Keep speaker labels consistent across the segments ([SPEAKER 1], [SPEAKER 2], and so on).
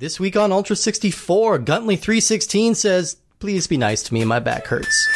[SPEAKER 1] This week on Ultra 64, Guntley316 says, Please be nice to me, my back hurts.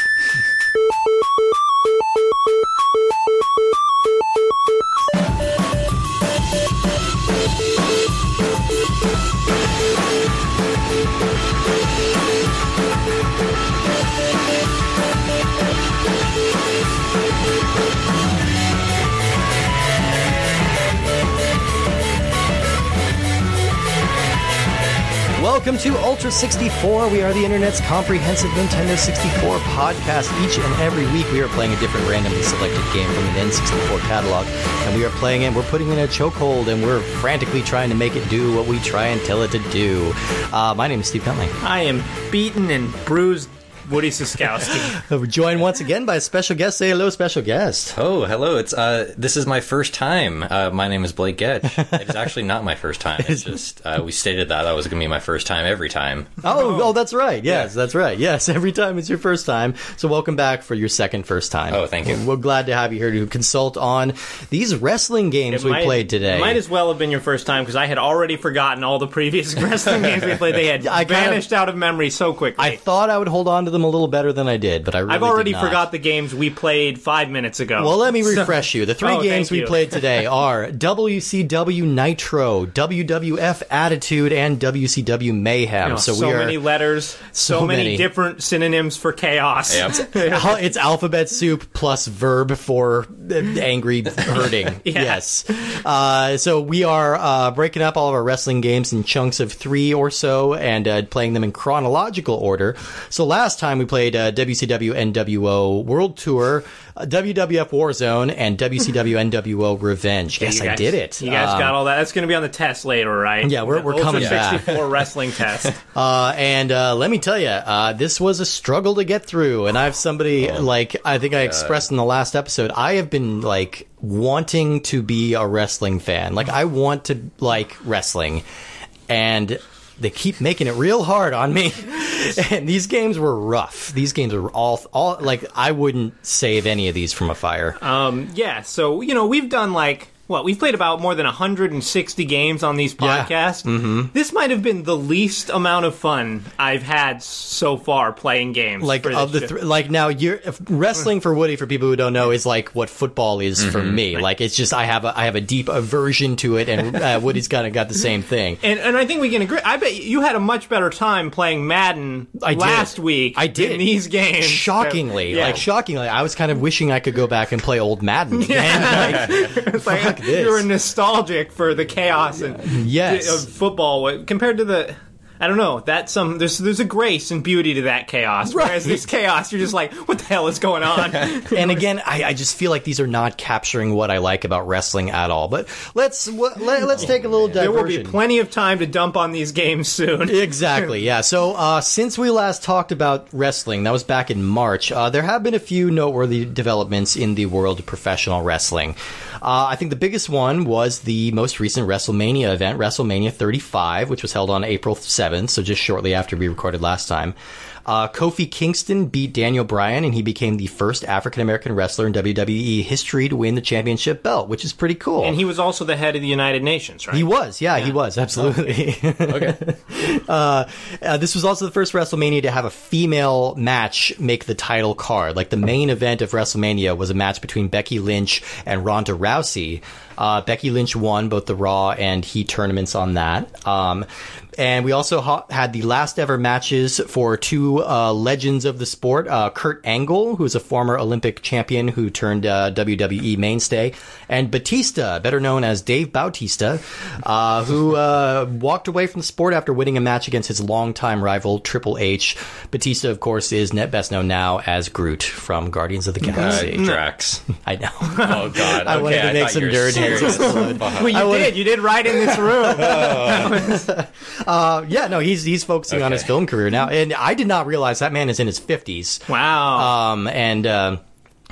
[SPEAKER 1] Welcome to Ultra 64. We are the internet's comprehensive Nintendo 64 podcast. Each and every week, we are playing a different randomly selected game from the N64 catalog, and we are playing it. We're putting in a chokehold, and we're frantically trying to make it do what we try and tell it to do. Uh, my name is Steve Cuntley.
[SPEAKER 2] I am beaten and bruised Woody Siskowski.
[SPEAKER 1] We're joined once again by a special guest. Say hello, special guest.
[SPEAKER 3] Oh, hello! It's uh, this is my first time. Uh, my name is Blake Getch. it's actually not my first time. It's just uh, we stated that that was going to be my first time every time.
[SPEAKER 1] Oh, oh, that's right. Yes, that's right. Yes, every time it's your first time. So welcome back for your second first time.
[SPEAKER 3] Oh, thank you.
[SPEAKER 1] We're glad to have you here to consult on these wrestling games we
[SPEAKER 2] might-
[SPEAKER 1] played today.
[SPEAKER 2] Might as well have been your first time because I had already forgotten all the previous wrestling games we played. They had
[SPEAKER 1] I kind of-
[SPEAKER 2] vanished out of memory so quickly.
[SPEAKER 1] I thought I would hold on to them a little better than I did, but I really
[SPEAKER 2] I've already
[SPEAKER 1] did not.
[SPEAKER 2] forgot the games we played five minutes ago.
[SPEAKER 1] Well, let me
[SPEAKER 2] So-
[SPEAKER 1] refresh you. The three
[SPEAKER 2] Oh,
[SPEAKER 1] games
[SPEAKER 2] thank
[SPEAKER 1] we
[SPEAKER 2] you.
[SPEAKER 1] played today are WCW Nitro, WWF Attitude, and WCW Mayhem.
[SPEAKER 2] You know,
[SPEAKER 1] so,
[SPEAKER 2] so,
[SPEAKER 1] we are
[SPEAKER 2] many letters, so,
[SPEAKER 1] so
[SPEAKER 2] many,
[SPEAKER 1] many.
[SPEAKER 2] different synonyms for chaos.
[SPEAKER 3] Yep.
[SPEAKER 1] Al- it's alphabet soup plus verb for uh, angry hurting.
[SPEAKER 2] Yeah.
[SPEAKER 1] Yes. Uh, so we are uh, breaking up all of our wrestling games in chunks of three or so and uh, playing them in chronological order. So last time we played uh, WCW NWO World Tour, uh, WWF Warzone, and WCW NWO Revenge. Yes,
[SPEAKER 2] You
[SPEAKER 1] I
[SPEAKER 2] guys-
[SPEAKER 1] did it.
[SPEAKER 2] You guys
[SPEAKER 1] Um,
[SPEAKER 2] got all that. That's going to be on the test later, right?
[SPEAKER 1] Yeah, we're-
[SPEAKER 2] The
[SPEAKER 1] we're coming back.
[SPEAKER 2] 64 wrestling test.
[SPEAKER 1] Uh, and uh, let me tell you, uh, this was a struggle to get through. And I have somebody like I think I expressed in the last episode. I have been like wanting to be a wrestling fan. Like I want to like wrestling, and they keep making it real hard on me. and these games were rough. These games are all all like I wouldn't save any of these from a fire.
[SPEAKER 2] Um, yeah, so you know we've done like what we've played about more than 160 games on these
[SPEAKER 1] Yeah.
[SPEAKER 2] podcasts. Mm-hmm. This might have been the least amount of fun I've had so far playing games.
[SPEAKER 1] like of the th- like now you're if wrestling for Woody for people who don't know is like what football is for
[SPEAKER 2] Mm-hmm.
[SPEAKER 1] me like it's just I have a I have a deep aversion to it and uh, Woody's kind of got the same thing
[SPEAKER 2] and and I think we can agree. I bet you had a much better time playing Madden
[SPEAKER 1] I did.
[SPEAKER 2] last week.
[SPEAKER 1] I did
[SPEAKER 2] these games.
[SPEAKER 1] shockingly
[SPEAKER 2] Yeah.
[SPEAKER 1] like shockingly I was kind of wishing I could go back and play old Madden
[SPEAKER 2] It's like
[SPEAKER 1] Fuck this.
[SPEAKER 2] you were nostalgic for the chaos and
[SPEAKER 1] Yes.
[SPEAKER 2] of football compared to the. I don't know. That's some there's there's a grace and beauty to that chaos. Whereas this chaos, you're just like, what the hell is going on?
[SPEAKER 1] and again I, I just feel like these are not capturing what I like about wrestling at all but let's let, let's take a little diversion.
[SPEAKER 2] there will be plenty of time to dump on these games soon.
[SPEAKER 1] Exactly, yeah. So, uh, since we last talked about wrestling, that was back in March, uh, there have been a few noteworthy developments in the world of professional wrestling. Uh, I think the biggest one was the most recent WrestleMania event, WrestleMania 35, which was held on April 7th, so just shortly after we recorded last time. Uh, Kofi Kingston beat Daniel Bryan, and he became the first African American wrestler in WWE history to win the championship belt, which is pretty cool.
[SPEAKER 2] And he was also the head of the United Nations, right?
[SPEAKER 1] He was, yeah, he was, absolutely.
[SPEAKER 3] Okay.
[SPEAKER 1] uh, uh, this was also the first WrestleMania to have a female match make the title card. Like the main event of WrestleMania was a match between Becky Lynch and Ronda Rousey. Uh, Becky Lynch won both the Raw and Heat tournaments on that. Um, and we also ha- had the last ever matches for two uh, legends of the sport uh, Kurt Angle, who's a former Olympic champion who turned uh, WWE mainstay, and Batista, better known as Dave Bautista, uh, who uh, walked away from the sport after winning a match against his longtime rival Triple H. Batista, of course, is net best known now as Groot from Guardians of the
[SPEAKER 3] Uh,
[SPEAKER 1] Galaxy.
[SPEAKER 3] Drax.
[SPEAKER 1] I know.
[SPEAKER 3] Oh God.
[SPEAKER 1] I wanted
[SPEAKER 3] Okay,
[SPEAKER 1] to make some
[SPEAKER 3] were
[SPEAKER 1] nerd heads
[SPEAKER 2] well, you
[SPEAKER 1] I
[SPEAKER 2] did. You did right in this room.
[SPEAKER 1] Uh, yeah, no, he's he's focusing on his film career now, and I did not realize that man is in his fifties.
[SPEAKER 2] wow.
[SPEAKER 1] Um, and um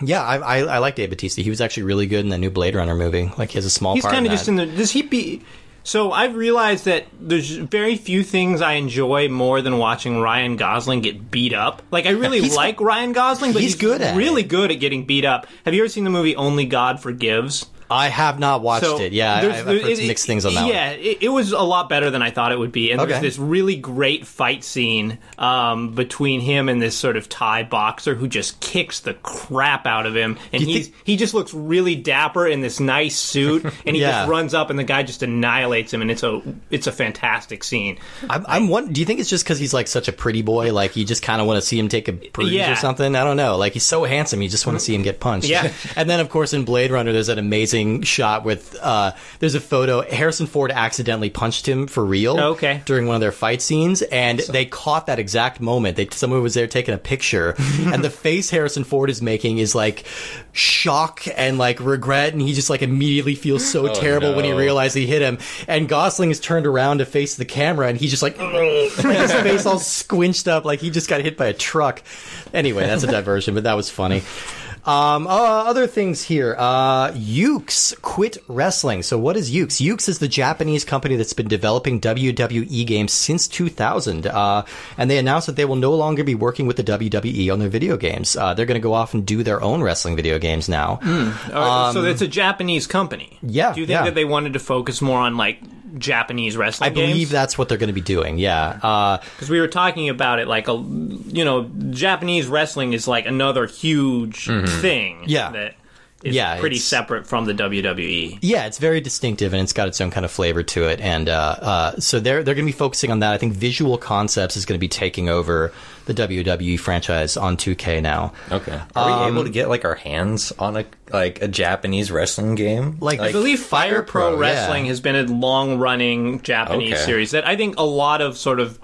[SPEAKER 1] yeah, I, I I like Dave Batista. He was actually really good in the new Blade Runner movie. Like he has a small
[SPEAKER 2] He's
[SPEAKER 1] part.
[SPEAKER 2] kind
[SPEAKER 1] in
[SPEAKER 2] of just in the. Does he be? So I've realized that there's very few things I enjoy more than watching Ryan Gosling get beat up. Like I really
[SPEAKER 1] He's-
[SPEAKER 2] like Ryan Gosling, but
[SPEAKER 1] he's
[SPEAKER 2] he's,
[SPEAKER 1] good at
[SPEAKER 2] really
[SPEAKER 1] it.
[SPEAKER 2] good at getting beat up. Have you ever seen the movie Only God Forgives?
[SPEAKER 1] I have not watched
[SPEAKER 2] So
[SPEAKER 1] it. Yeah, I've heard
[SPEAKER 2] it-
[SPEAKER 1] some mixed things on that.
[SPEAKER 2] Yeah, it, it was a lot better than I thought it would be. And
[SPEAKER 1] Okay.
[SPEAKER 2] there's this really great fight scene um, between him and this sort of Thai boxer who just kicks the crap out of him, and he's
[SPEAKER 1] think-
[SPEAKER 2] he just looks really dapper in this nice suit, and he
[SPEAKER 1] Yeah.
[SPEAKER 2] just runs up, and the guy just annihilates him, and it's a it's a fantastic scene.
[SPEAKER 1] I'm, I'm one. Do you think it's just because he's like such a pretty boy? Like you just kind of want to see him take a bruise
[SPEAKER 2] Yeah.
[SPEAKER 1] or something? I don't know. Like he's so handsome, you just want to see him get punched.
[SPEAKER 2] Yeah.
[SPEAKER 1] and then of course in Blade Runner, there's that amazing shot with uh, there's a photo. Harrison Ford accidentally punched him for real.
[SPEAKER 2] Okay.
[SPEAKER 1] During one of their fight scenes, and they caught that exact moment. They someone was there taking a picture, and the face Harrison Ford is making is like shock and like regret, and he just like immediately feels so
[SPEAKER 3] Oh,
[SPEAKER 1] terrible when he
[SPEAKER 3] no.
[SPEAKER 1] realizes he hit him. And Gosling is turned around to face the camera, and he's just like his face all squinched up, like he just got hit by a truck. Anyway, that's a diversion, but that was funny. Um, uh, other things here. Uh, Yuke's quit wrestling. So what is Yuke's? Yuke's is the Japanese company that's been developing WWE games since 2000. Uh, and they announced that they will no longer be working with the WWE on their video games. Uh, they're going to go off and do their own wrestling video games now.
[SPEAKER 2] Uh, so it's a Japanese company.
[SPEAKER 1] Um, Yeah,
[SPEAKER 2] Do you think
[SPEAKER 1] yeah.
[SPEAKER 2] that they wanted to focus more on like Japanese wrestling?
[SPEAKER 1] I believe that's what they're going to be doing. Yeah. Uh,
[SPEAKER 2] because we were talking about it like a you know Japanese wrestling is like another huge thing.
[SPEAKER 1] Mm-hmm. Yeah.
[SPEAKER 2] that is
[SPEAKER 1] Yeah,
[SPEAKER 2] pretty separate from the. WWE.
[SPEAKER 1] Yeah, it's very distinctive and it's got its own kind of flavor to it. And uh, uh, so they're they're going to be focusing on that. I think Visual Concepts is going to be taking over the WWE franchise on 2K now.
[SPEAKER 3] Okay. Are we
[SPEAKER 1] Um,
[SPEAKER 3] able to get like our hands on a like a Japanese wrestling game?
[SPEAKER 1] Like-
[SPEAKER 2] I believe Fire,
[SPEAKER 1] Fire
[SPEAKER 2] Pro,
[SPEAKER 1] Pro,
[SPEAKER 2] Wrestling
[SPEAKER 1] yeah.
[SPEAKER 2] has been a long running Japanese
[SPEAKER 3] Okay.
[SPEAKER 2] series that I think a lot of sort of bit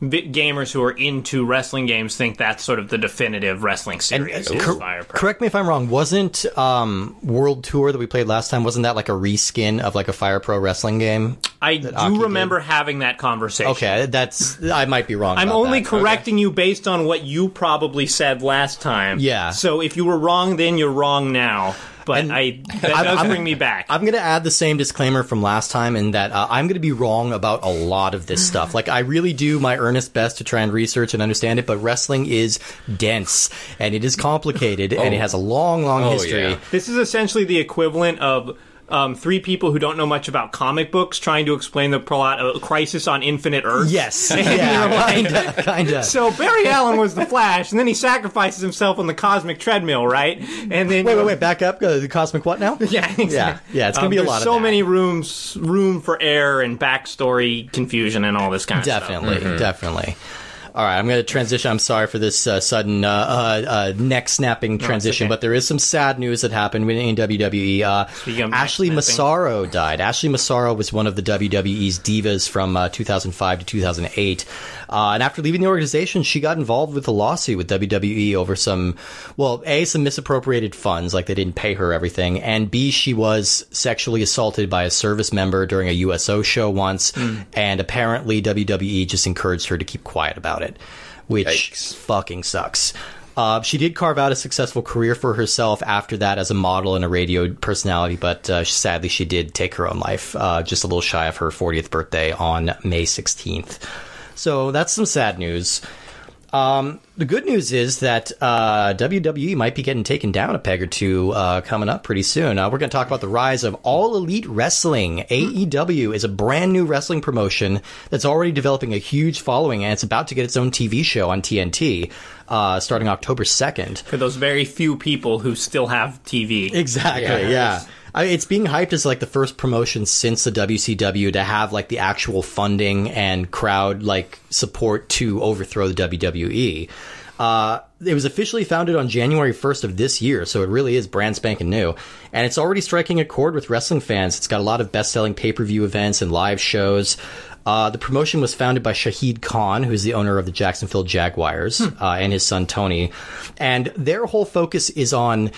[SPEAKER 2] gamers who are into wrestling games think that's sort of the definitive wrestling series. is
[SPEAKER 1] Cor- correct me if I'm wrong. Wasn't um, World Tour that we played last time? Wasn't that like a reskin of like a Fire Pro wrestling game?
[SPEAKER 2] I do
[SPEAKER 1] Aki did.
[SPEAKER 2] remember having that conversation.
[SPEAKER 1] Okay, that's I might be wrong.
[SPEAKER 2] I'm only
[SPEAKER 1] that.
[SPEAKER 2] correcting you based on what you probably said last time.
[SPEAKER 1] Yeah.
[SPEAKER 2] So if you were wrong then, you're wrong now. But
[SPEAKER 1] And
[SPEAKER 2] I that
[SPEAKER 1] I'm-
[SPEAKER 2] does
[SPEAKER 1] I'm-
[SPEAKER 2] bring me back.
[SPEAKER 1] I'm going to add the same disclaimer from last time in that uh, I'm going to be wrong about a lot of this stuff. Like, I really do my earnest best to try and research and understand it, but wrestling is dense and it is complicated and it has a long, long
[SPEAKER 3] Oh,
[SPEAKER 1] history.
[SPEAKER 3] yeah.
[SPEAKER 2] this is essentially the equivalent of um, three people who don't know much about comic books trying to explain the plot of Crisis on Infinite Earths.
[SPEAKER 1] Yes. Yeah, kinda, kinda.
[SPEAKER 2] So Barry Allen was the Flash, and then he sacrifices himself on the cosmic treadmill, right? And then
[SPEAKER 1] Wait, wait, wait, back up. Uh, the Cosmic what now?
[SPEAKER 2] Yeah, exactly.
[SPEAKER 1] Yeah, yeah, it's gonna
[SPEAKER 2] Um,
[SPEAKER 1] be a
[SPEAKER 2] there's
[SPEAKER 1] lot of
[SPEAKER 2] so
[SPEAKER 1] that.
[SPEAKER 2] many rooms, room for error and backstory confusion and all this kind of stuff.
[SPEAKER 1] Definitely, definitely. All right, I'm going to transition. I'm sorry for this uh, sudden uh, uh, uh, neck snapping transition,
[SPEAKER 2] okay.
[SPEAKER 1] but there is some sad news that happened in WWE. Uh,
[SPEAKER 2] Speaking of neck
[SPEAKER 1] Ashley. Massaro died. Ashley Massaro was one of the WWE's divas from uh, 2005 to 2008. Uh, and after leaving the organization, she got involved with a lawsuit with WWE over some, well, A, some misappropriated funds, like they didn't pay her everything, and B, she was sexually assaulted by a service member during a USO show once,
[SPEAKER 2] Hmm.
[SPEAKER 1] and apparently WWE just encouraged her to keep quiet about it, which
[SPEAKER 3] Yikes.
[SPEAKER 1] fucking sucks. Uh, she did carve out a successful career for herself after that as a model and a radio personality, but uh, sadly she did take her own life uh, just a little shy of her 40th birthday on May 16th. So that's some sad news. Um, the good news is that uh, WWE might be getting taken down a peg or two uh, coming up pretty soon. Uh, we're going to talk about the rise of All Elite Wrestling. AEW is a brand new wrestling promotion that's already developing a huge following, and it's about to get its own TV show on TNT uh, starting October 2nd.
[SPEAKER 2] For those very few people who still have TV.
[SPEAKER 1] Exactly. Yeah.
[SPEAKER 3] Yeah.
[SPEAKER 1] I, it's being hyped as like the first promotion since the WCW to have like the actual funding and crowd like support to overthrow the WWE. Uh, it was officially founded on January 1st of this year, so it really is brand spanking new. And it's already striking a chord with wrestling fans. It's got a lot of best selling pay per view events and live shows. Uh, the promotion was founded by Shahid Khan, who's the owner of the Jacksonville Jaguars, uh, and his son Tony. And their whole focus is on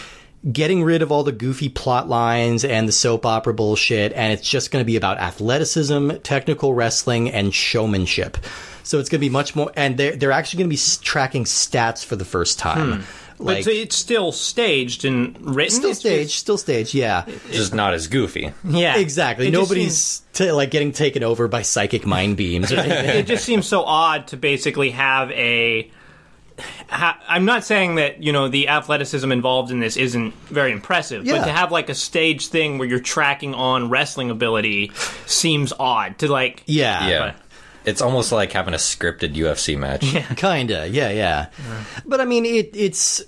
[SPEAKER 1] getting rid of all the goofy plot lines and the soap opera bullshit, and it's just going to be about athleticism, technical wrestling, and showmanship. So it's going to be much more, and they're they're actually going to be tracking stats for the first time. Hmm.
[SPEAKER 2] But
[SPEAKER 1] Like
[SPEAKER 2] it's, it's still staged and written.
[SPEAKER 1] still staged,
[SPEAKER 2] just-
[SPEAKER 1] still staged. yeah,
[SPEAKER 3] Just not as goofy.
[SPEAKER 2] yeah,
[SPEAKER 1] exactly.
[SPEAKER 2] It
[SPEAKER 1] Nobody's
[SPEAKER 2] seems-
[SPEAKER 1] t- like getting taken over by psychic mind beams. or anything.
[SPEAKER 2] it just seems so odd to basically have a ha- I'm not saying that you know the athleticism involved in this isn't very impressive,
[SPEAKER 1] Yeah.
[SPEAKER 2] but to have like a stage thing where you're tracking on wrestling ability seems odd. To like,
[SPEAKER 1] Yeah.
[SPEAKER 3] Yeah. It's almost like having a scripted UFC match.
[SPEAKER 1] Kinda, yeah, yeah. But I mean, it, it's.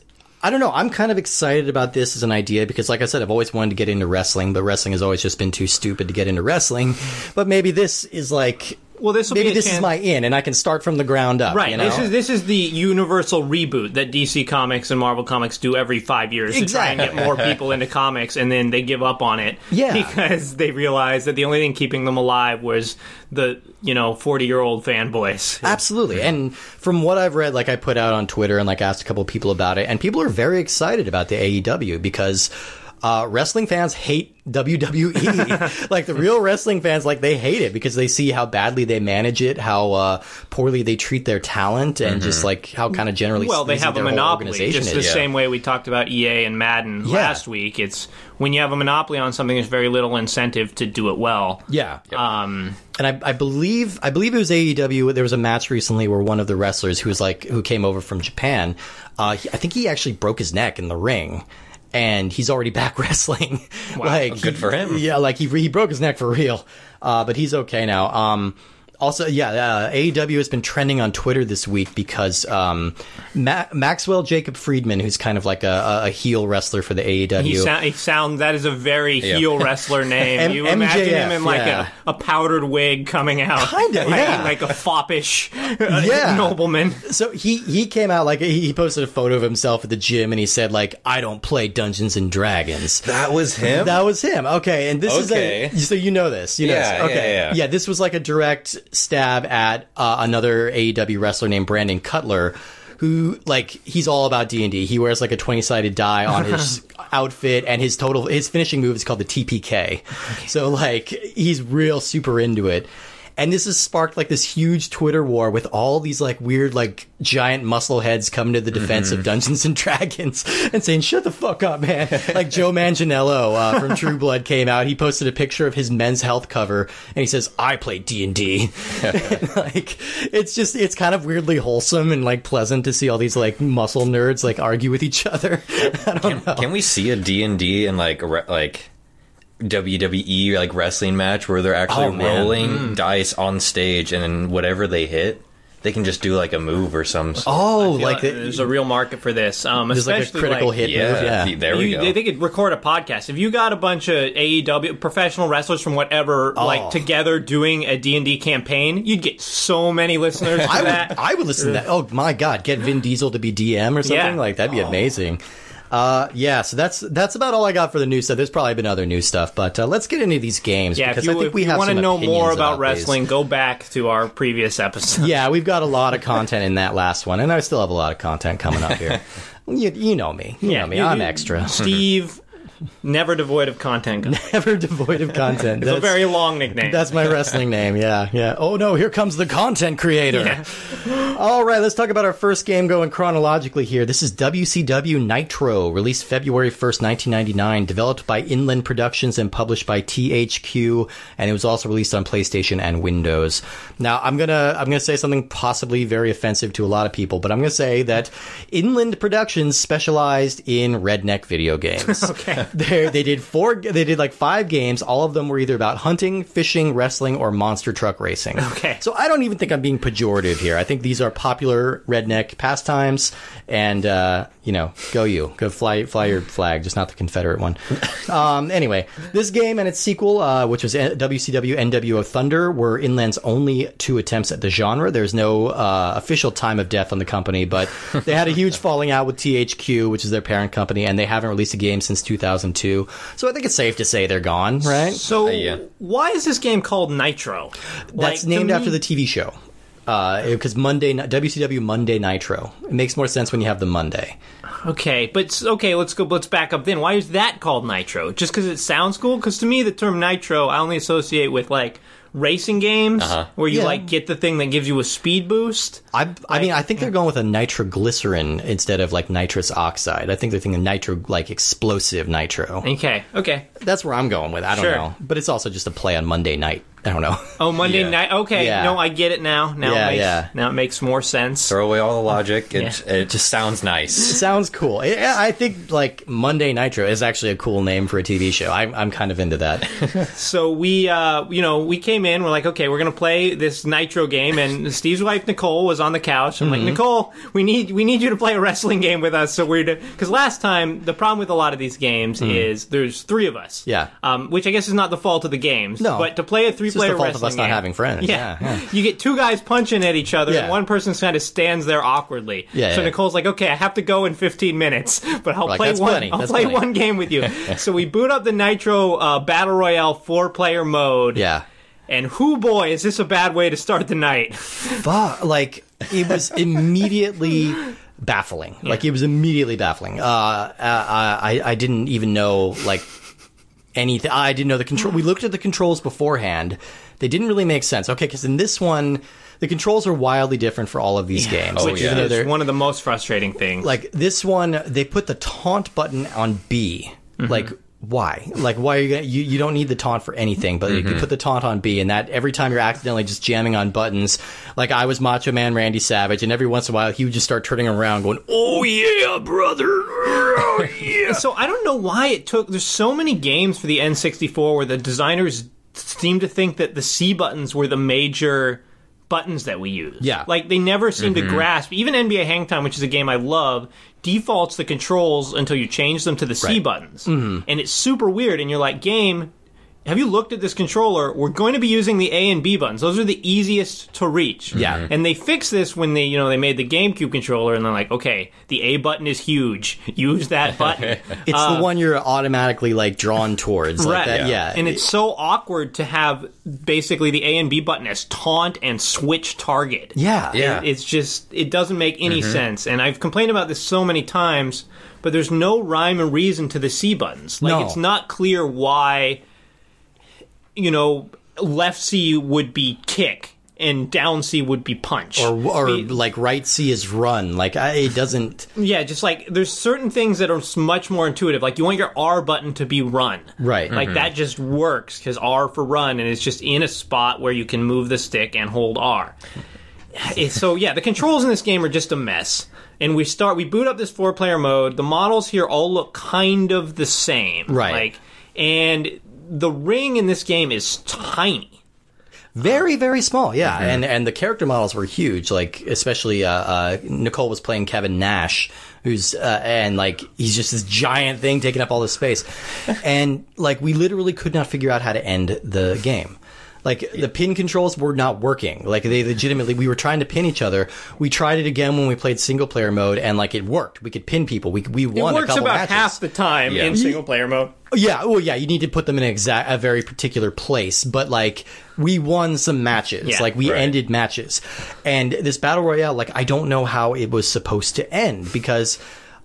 [SPEAKER 1] I don't know. I'm kind of excited about this as an idea because, like I said, I've always wanted to get into wrestling, but wrestling has always just been too stupid to get into wrestling. But maybe this is like.
[SPEAKER 2] Well, this will
[SPEAKER 1] maybe this is my in, and I can start from the ground up.
[SPEAKER 2] right?
[SPEAKER 1] You know?
[SPEAKER 2] This is this is the universal reboot that DC Comics and Marvel Comics do every five years to try and get more people into comics, and then they give up on it.
[SPEAKER 1] Yeah.
[SPEAKER 2] because they realize that the only thing keeping them alive was the you know forty year old fanboys.
[SPEAKER 1] Absolutely. And from what I've read, like I put out on Twitter and like asked a couple of people about it, and people are very excited about the AEW because uh, wrestling fans hate WWE. like the real wrestling fans, like they hate it because they see how badly they manage it, how uh, poorly they treat their talent, and just like how kind of generally
[SPEAKER 2] Well, they have a monopoly, just the
[SPEAKER 1] is.
[SPEAKER 2] Same way we talked about EA and Madden
[SPEAKER 1] Yeah.
[SPEAKER 2] last week. It's when you have a monopoly on something, there's very little incentive to do it well.
[SPEAKER 1] Yeah.
[SPEAKER 2] Um,
[SPEAKER 1] And I, I believe I believe it was AEW. There was a match recently where one of the wrestlers who was like who came over from Japan, uh, he- I think he actually broke his neck in the ring, and he's already back wrestling. like
[SPEAKER 3] good
[SPEAKER 1] he-
[SPEAKER 3] for him.
[SPEAKER 1] Yeah, like he he broke his neck for real, uh, but he's okay now. Um, also, yeah, uh, AEW has been trending on Twitter this week because um, Ma- Maxwell Jacob Friedman, who's kind of like a, a heel wrestler for the AEW.
[SPEAKER 2] he, sound, he sound that is a very
[SPEAKER 3] Yeah.
[SPEAKER 2] heel wrestler name.
[SPEAKER 1] M-
[SPEAKER 2] you imagine him in like
[SPEAKER 1] yeah.
[SPEAKER 2] a, a powdered wig coming out,
[SPEAKER 1] Kinda,
[SPEAKER 2] like,
[SPEAKER 1] yeah.
[SPEAKER 2] like a foppish
[SPEAKER 1] Yeah.
[SPEAKER 2] nobleman.
[SPEAKER 1] So he he came out like he he posted a photo of himself at the gym and he said like I don't play Dungeons and Dragons.
[SPEAKER 3] That was him?
[SPEAKER 1] That was him. Okay, and this
[SPEAKER 3] Okay.
[SPEAKER 1] is a so you know this. You know
[SPEAKER 3] Yeah,
[SPEAKER 1] this.
[SPEAKER 3] yeah,
[SPEAKER 1] Okay.
[SPEAKER 3] yeah.
[SPEAKER 1] this was like a direct stab at uh, another AEW wrestler named Brandon Cutler. Who like he's all about D and D. He wears like a twenty sided die on his outfit, and his total his finishing move is called the TPK. So like he's real super into it. And this has sparked like this huge Twitter war with all these like weird like giant muscle heads coming to the defense
[SPEAKER 3] Mm-hmm.
[SPEAKER 1] of Dungeons and Dragons and saying "Shut the fuck up, man!" like Joe Manganiello uh, from True Blood came out. He posted a picture of his Men's Health cover and he says, "I play D and D." Like it's just it's kind of weirdly wholesome and like pleasant to see all these like muscle nerds like argue with each other. Don't know.
[SPEAKER 3] Can we see a D&D and like re- like WWE like wrestling match where they're actually
[SPEAKER 1] Oh, man.
[SPEAKER 3] rolling dice on stage and then whatever they hit, they can just do like a move or some.
[SPEAKER 1] Oh,
[SPEAKER 2] I feel
[SPEAKER 1] like the,
[SPEAKER 2] there's a real market for this. Um,
[SPEAKER 1] there's like a critical
[SPEAKER 2] like,
[SPEAKER 1] hit
[SPEAKER 3] yeah,
[SPEAKER 1] move. Yeah.
[SPEAKER 3] the- there we
[SPEAKER 2] you,
[SPEAKER 3] go.
[SPEAKER 2] They, they could record a podcast. If you got a bunch of AEW professional wrestlers from whatever,
[SPEAKER 1] Oh.
[SPEAKER 2] like together doing a D and D campaign, you'd get so many listeners
[SPEAKER 1] I
[SPEAKER 2] that.
[SPEAKER 1] would, I would listen to that. Oh my god, get Vin Diesel to be DM or something
[SPEAKER 2] Yeah.
[SPEAKER 1] like that'd be amazing. Uh, yeah, so that's that's about all I got for the news stuff. There's probably been other news stuff, but uh, let's get into these games
[SPEAKER 2] yeah, if
[SPEAKER 1] because
[SPEAKER 2] you,
[SPEAKER 1] I think
[SPEAKER 2] if
[SPEAKER 1] we
[SPEAKER 2] you
[SPEAKER 1] have
[SPEAKER 2] want to know more about,
[SPEAKER 1] these.
[SPEAKER 2] wrestling, go back to our previous episode.
[SPEAKER 1] Yeah, we've got a lot of content in that last one, and I still have a lot of content coming up here. you, you know me, you know me.
[SPEAKER 2] you-
[SPEAKER 1] I'm extra,
[SPEAKER 2] Steve, never devoid of content.
[SPEAKER 1] never devoid of content.
[SPEAKER 2] It's a very long nickname.
[SPEAKER 1] That's my wrestling name. Yeah, yeah. Oh no, here comes the content creator. All right, let's talk about our first game going chronologically here. This is WCW Nitro, released February 1st, 1999, developed by Inland Productions and published by THQ, and it was also released on PlayStation and Windows. Now, I'm going to I'm going to say something possibly very offensive to a lot of people, but I'm going to say that Inland Productions specialized in redneck video games.
[SPEAKER 2] okay.
[SPEAKER 1] They they did four. They did like five games. All of them were either about hunting, fishing, wrestling, or monster truck racing.
[SPEAKER 2] Okay.
[SPEAKER 1] So I don't even think I'm being pejorative here. I think these are popular redneck pastimes, and uh, you know, go you, go fly fly your flag, just not the Confederate one. um, anyway, this game and its sequel, uh, which was WCW NWO Thunder, were Inland's only two attempts at the genre. There's no uh, official time of death on the company, but they had a huge falling out with THQ, which is their parent company, and they haven't released a game since 2002. So I think it's safe to say they're gone, right?
[SPEAKER 2] So,
[SPEAKER 3] yeah.
[SPEAKER 2] why is this game called Nitro?
[SPEAKER 1] That's
[SPEAKER 2] Like,
[SPEAKER 1] named
[SPEAKER 2] me-
[SPEAKER 1] after the TV show. Because Monday, WCW Monday Nitro. It makes more sense when you have the Monday.
[SPEAKER 2] Okay, but okay, let's go. Let's back up. Then, why is that called Nitro? Just because it sounds cool? Because to me, the term Nitro I only associate with like racing games
[SPEAKER 3] Uh-huh.
[SPEAKER 2] where you
[SPEAKER 1] Yeah.
[SPEAKER 2] like get the thing that gives you a speed boost.
[SPEAKER 1] I, I mean, I think they're going with a nitroglycerin instead of like nitrous oxide. I think they're thinking nitro, like explosive nitro.
[SPEAKER 2] Okay, okay.
[SPEAKER 1] That's where I'm going with. I don't
[SPEAKER 2] Sure.
[SPEAKER 1] know, but it's also just a play on Monday night I don't know.
[SPEAKER 2] Oh, Monday
[SPEAKER 3] Yeah.
[SPEAKER 2] night. Okay,
[SPEAKER 1] Yeah.
[SPEAKER 2] no, I get it now. Now
[SPEAKER 1] Yeah,
[SPEAKER 2] it makes,
[SPEAKER 1] yeah.
[SPEAKER 2] now it makes more sense.
[SPEAKER 3] Throw away all the logic. It,
[SPEAKER 2] Yeah.
[SPEAKER 3] it just sounds
[SPEAKER 1] It
[SPEAKER 3] nice.
[SPEAKER 1] sounds cool. I, I think like Monday Nitro is actually a cool name for a TV show. I'm I'm kind of into that.
[SPEAKER 2] So we, uh, you know, we came in. We're like, okay, we're gonna play this Nitro game, and Steve's wife Nicole was on the couch. I'm
[SPEAKER 1] Mm-hmm.
[SPEAKER 2] like, Nicole, we need we need you to play a wrestling game with us. So we're because last time the problem with a lot of these games is there's three of us.
[SPEAKER 1] Yeah.
[SPEAKER 2] Um, which I guess is not the fault of the games.
[SPEAKER 1] No.
[SPEAKER 2] But to play a three
[SPEAKER 1] It's just
[SPEAKER 2] player
[SPEAKER 1] the fault of
[SPEAKER 2] wrestling
[SPEAKER 1] us not
[SPEAKER 2] game-
[SPEAKER 1] having friends.
[SPEAKER 2] Yeah.
[SPEAKER 1] Yeah, yeah.
[SPEAKER 2] You get two guys punching at each other,
[SPEAKER 1] Yeah.
[SPEAKER 2] and one person kind of stands there awkwardly.
[SPEAKER 1] Yeah,
[SPEAKER 2] So
[SPEAKER 1] yeah.
[SPEAKER 2] Nicole's like, okay, I have to go in 15 minutes, but I'll
[SPEAKER 1] Like,
[SPEAKER 2] play
[SPEAKER 1] "That's
[SPEAKER 2] one.
[SPEAKER 1] plenty,
[SPEAKER 2] I'll
[SPEAKER 1] that's
[SPEAKER 2] play
[SPEAKER 1] plenty."
[SPEAKER 2] one game with you. so we boot up the Nitro uh, Battle Royale four player mode.
[SPEAKER 1] Yeah.
[SPEAKER 2] And who boy is this a bad way to start the night?
[SPEAKER 1] Fuck, like it was immediately baffling. Like it was immediately baffling. Uh, uh, I I didn't even know like anything. I didn't know the control. We looked at the controls beforehand. They didn't really make sense. Okay, because in this one, the controls are wildly different for all of these games.
[SPEAKER 3] Oh,
[SPEAKER 2] Which
[SPEAKER 3] yeah.
[SPEAKER 2] Is one of the most frustrating things.
[SPEAKER 1] like this one they put the taunt button on b mm-hmm. like why like why are you gonna you, you don't need the taunt for anything but you can mm-hmm. put the taunt on b and that every time you're accidentally just jamming on buttons like i was macho man randy savage and every once in a while he would just start turning around going oh yeah brother oh yeah
[SPEAKER 2] So I don't know why it took. There's so many games for the N64 where the designers seem to think that the C buttons were the major buttons that we use.
[SPEAKER 1] Yeah.
[SPEAKER 2] like they never seem to mm-hmm. grasp. Even NBA Hangtime, which is a game I love, defaults the controls until you change them to the C
[SPEAKER 1] Right.
[SPEAKER 2] buttons, mm-hmm. and it's super weird. And you're like, game. Have you looked at this controller? We're going to be using the A and B buttons. Those are the easiest to reach.
[SPEAKER 1] Yeah. Mm-hmm.
[SPEAKER 2] And they fixed this when they, you know, they made the GameCube controller and they're like, okay, the A button is huge. Use that button.
[SPEAKER 1] it's the uh, one you're automatically like drawn towards like
[SPEAKER 2] Right.
[SPEAKER 1] that yeah,
[SPEAKER 2] And it's so awkward to have basically the A and B button as taunt and switch target.
[SPEAKER 1] yeah
[SPEAKER 3] Yeah.
[SPEAKER 2] It- It's just, it doesn't make any mm-hmm. sense. And I've complained about this so many times, but there's no rhyme or reason to the C buttons. Like,
[SPEAKER 1] No.
[SPEAKER 2] it's not clear why, you know, left C would be kick and down C would be punch.
[SPEAKER 1] or, or
[SPEAKER 2] Be-
[SPEAKER 1] like right c is run like I, it doesn't
[SPEAKER 2] yeah, just like there's certain things that are much more intuitive. Like you want your R button to be run.
[SPEAKER 1] right
[SPEAKER 2] Like mm-hmm. that just works because R for run, and it's just in a spot where you can move the stick and hold R. Eh, so yeah, the controls in this game are just a mess. And we start, we boot up this four player mode. The models here all look kind of the same,
[SPEAKER 1] Right.
[SPEAKER 2] Like, and the ring in this game is tiny.
[SPEAKER 1] Very, very small, yeah, and and the character models were huge. Like especially uh, uh, Nicole was playing Kevin Nash, who's uh, and like he's just this giant thing taking up all this space, and like we literally could not figure out how to end the game. Like the pin controls were not working. Like they legitimately, we were trying to pin each other. We tried it again when we played single player mode, and like it worked. We could pin people. We we
[SPEAKER 2] It
[SPEAKER 1] won a
[SPEAKER 2] works
[SPEAKER 1] couple
[SPEAKER 2] about
[SPEAKER 1] matches.
[SPEAKER 2] half the time
[SPEAKER 3] Yeah.
[SPEAKER 2] in single player mode.
[SPEAKER 1] Yeah, well, yeah, you need to put them in exact a very particular place. But like, we won some matches.
[SPEAKER 2] Yeah,
[SPEAKER 1] like we
[SPEAKER 3] right.
[SPEAKER 1] ended matches, and this battle royale, like, I don't know how it was supposed to end because.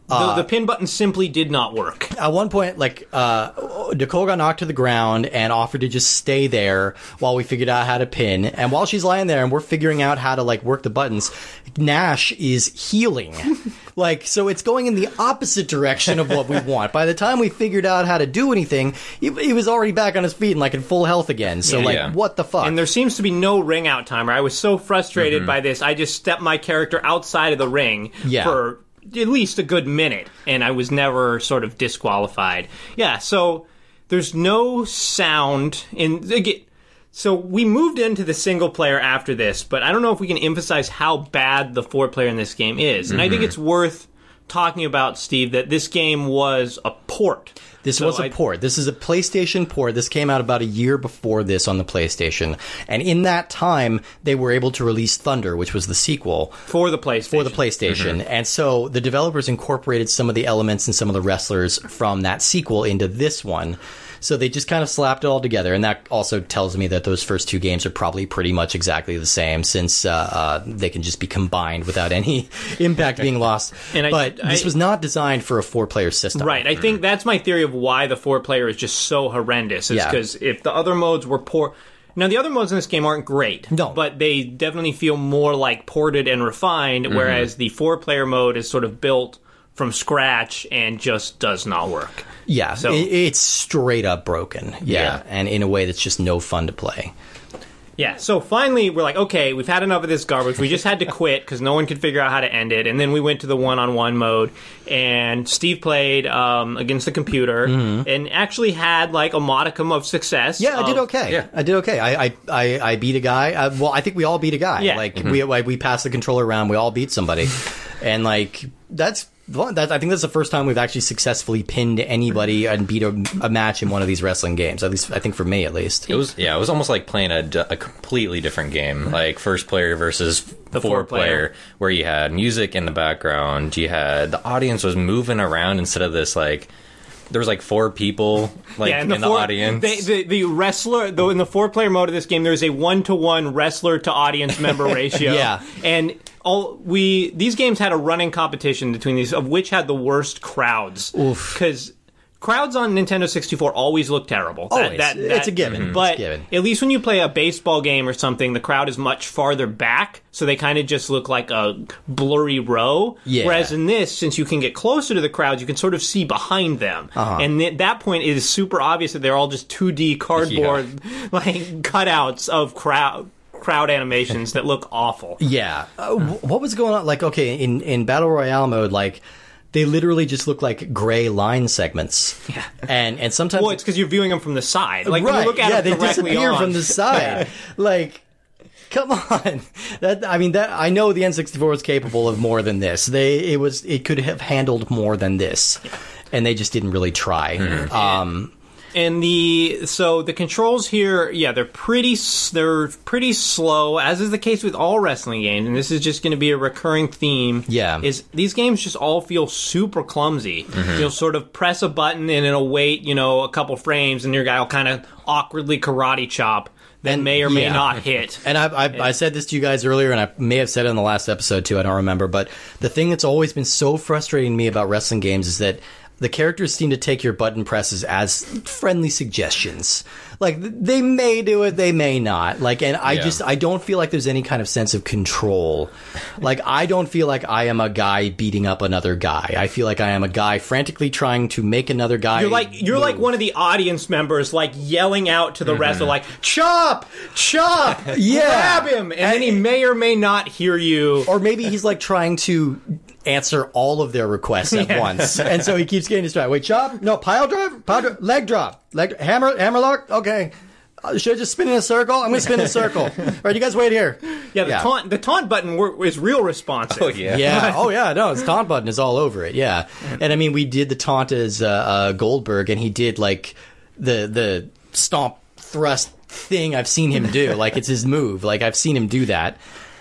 [SPEAKER 2] the, the pin button simply did not work.
[SPEAKER 1] At one point, like uh, Nicole got knocked to the ground and offered to just stay there while we figured out how to pin. And while she's lying there and we're figuring out how to like work the buttons, Nash is healing. like so, it's going in the opposite direction of what we want. By the time we figured out how to do anything, he, he was already back on his feet and like in full health again. So
[SPEAKER 2] Yeah.
[SPEAKER 1] like,
[SPEAKER 3] Yeah.
[SPEAKER 1] what the fuck?
[SPEAKER 2] And there seems to be no ring out timer. I was so frustrated mm-hmm. by this. I just stepped my character outside of the ring
[SPEAKER 1] Yeah.
[SPEAKER 2] for at least a good minute, and I was never sort of disqualified. Yeah, so there's no sound in again. So we moved into the single player after this, but I don't know if we can emphasize how bad the four player in this game is. And I think mm-hmm. it's worth talking about, Steve, that this game was a port.
[SPEAKER 1] This
[SPEAKER 2] So
[SPEAKER 1] was a
[SPEAKER 2] I-
[SPEAKER 1] port. This is a PlayStation port. This came out about a year before this on the PlayStation. And in that time, they were able to release Thunder, which was the sequel.
[SPEAKER 2] for the PlayStation.
[SPEAKER 1] for the PlayStation. Mm-hmm. And so the developers incorporated some of the elements and some of the wrestlers from that sequel into this one. So they just kind of slapped it all together, and that also tells me that those first two games are probably pretty much exactly the same, since uh, uh, they can just be combined without any impact being lost.
[SPEAKER 2] And I-
[SPEAKER 1] but this was not designed for a four-player system,
[SPEAKER 2] Right. I think that's my theory of why the four player is just so horrendous. Is
[SPEAKER 1] Yeah.
[SPEAKER 2] because if the other modes were poor. Now, the other modes in this game aren't great.
[SPEAKER 1] No.
[SPEAKER 2] But they definitely feel more like ported and refined,
[SPEAKER 1] Mm-hmm.
[SPEAKER 2] whereas the four player mode is sort of built from scratch and just does not work.
[SPEAKER 1] Yeah,
[SPEAKER 2] So-
[SPEAKER 1] it, it's straight up broken. Yeah,
[SPEAKER 3] Yeah.
[SPEAKER 1] and in a way that's just no fun to play.
[SPEAKER 2] Yeah, so finally we're like, okay, we've had enough of this garbage. We just had to quit because no one could figure out how to end it. And then we went to the one-on-one mode, and Steve played um, against the computer and actually had like a modicum of success.
[SPEAKER 1] Mm-hmm. Yeah, I did okay.
[SPEAKER 3] yeah.
[SPEAKER 1] I did okay. I I, I, I beat a guy. Uh, well, I think we all beat a guy.
[SPEAKER 2] Yeah.
[SPEAKER 1] Like we like, we passed the controller around. We all beat somebody, and like that's. That, I think that's the first time we've actually successfully pinned anybody and beat a, a match in one of these wrestling games. At least, I think for me, at least.
[SPEAKER 3] It was yeah, it was almost like playing a, a completely different game, like first player versus
[SPEAKER 2] The
[SPEAKER 3] four
[SPEAKER 2] four-player.
[SPEAKER 3] player, where you had music in the background, you had the audience was moving around instead of this like there was like four people like
[SPEAKER 2] yeah,
[SPEAKER 3] in the,
[SPEAKER 2] four-
[SPEAKER 3] audience.
[SPEAKER 2] they- the, the wrestler, though, in the four-player mode of this game, there's a one-to-one wrestler to audience member ratio.
[SPEAKER 1] Yeah.
[SPEAKER 2] and all we these games had a running competition between these, of which had the worst crowds.
[SPEAKER 1] Oof.
[SPEAKER 2] because. Crowds on Nintendo 64 always look terrible. That-
[SPEAKER 1] Always.
[SPEAKER 2] that-
[SPEAKER 1] It's
[SPEAKER 2] that-
[SPEAKER 1] a given. Mhm.
[SPEAKER 2] But
[SPEAKER 1] It's a given.
[SPEAKER 2] at least when you play a baseball game or something, the crowd is much farther back, so they kind of just look like a blurry row.
[SPEAKER 1] Yeah.
[SPEAKER 2] Whereas in this, since you can get closer to the crowds, you can sort of see behind them.
[SPEAKER 1] Uh-huh.
[SPEAKER 2] And at that point, it is super obvious that they're all just 2D cardboard like cutouts of crowd crowd animations that look awful.
[SPEAKER 1] Yeah. Uh, wh- what was going on? Like, okay, in, in Battle Royale mode, like, they literally just look like gray line segments. Yeah. And, and sometimes.
[SPEAKER 2] Well, it's because you're viewing them from the side. Like when
[SPEAKER 1] right.
[SPEAKER 2] you look at
[SPEAKER 1] yeah,
[SPEAKER 2] them
[SPEAKER 1] they
[SPEAKER 2] directly
[SPEAKER 1] disappear
[SPEAKER 2] on.
[SPEAKER 1] from the side. Like, come on. That I mean, that I know the N64 is capable of more than this. They it was it could have handled more than this, and they just didn't really try.
[SPEAKER 2] Mm-hmm.
[SPEAKER 1] Um,
[SPEAKER 2] And the so the controls here, yeah, they're pretty they're pretty slow, as is the case with all wrestling games. And this is just going to be a recurring theme.
[SPEAKER 1] Yeah.
[SPEAKER 2] is these games just all feel super clumsy.
[SPEAKER 1] Mm-hmm.
[SPEAKER 2] You'll sort of press a button and it'll wait, you know, a couple frames, and your guy will kind of awkwardly karate chop
[SPEAKER 1] then
[SPEAKER 2] may or may
[SPEAKER 1] yeah.
[SPEAKER 2] not hit.
[SPEAKER 1] And I, I, I said this to you guys earlier, and I may have said it in the last episode too. I don't remember, but the thing that's always been so frustrating to me about wrestling games is that the characters seem to take your button presses as friendly suggestions. Like they may do it, they may not. Like, and I
[SPEAKER 3] Yeah.
[SPEAKER 1] just I don't feel like there's any kind of sense of control. Like I don't feel like I am a guy beating up another guy. I feel like I am a guy frantically trying to make another guy.
[SPEAKER 2] You're like you're like one of the audience members, like yelling out to the mm-hmm. rest of like "Chop, chop,
[SPEAKER 1] Yeah.
[SPEAKER 2] grab him," and then he may or may not hear you.
[SPEAKER 1] or maybe he's like trying to answer all of their requests at once, and so he keeps getting distracted. Wait, chop? No, pile drive, pile drive, leg drop, leg hammer, hammer lock. Okay, uh, should I just spin in a circle? I'm gonna spin in a circle. All right, you guys wait here.
[SPEAKER 2] Yeah, the taunt the taunt button wor- is real responsive.
[SPEAKER 3] oh yeah.
[SPEAKER 1] Yeah. Oh yeah. No, his taunt button is all over it. Yeah. And I mean, we did the taunt as uh, uh, Goldberg, and he did like the the stomp thrust thing I've seen him do. like it's his move. Like I've seen him do that.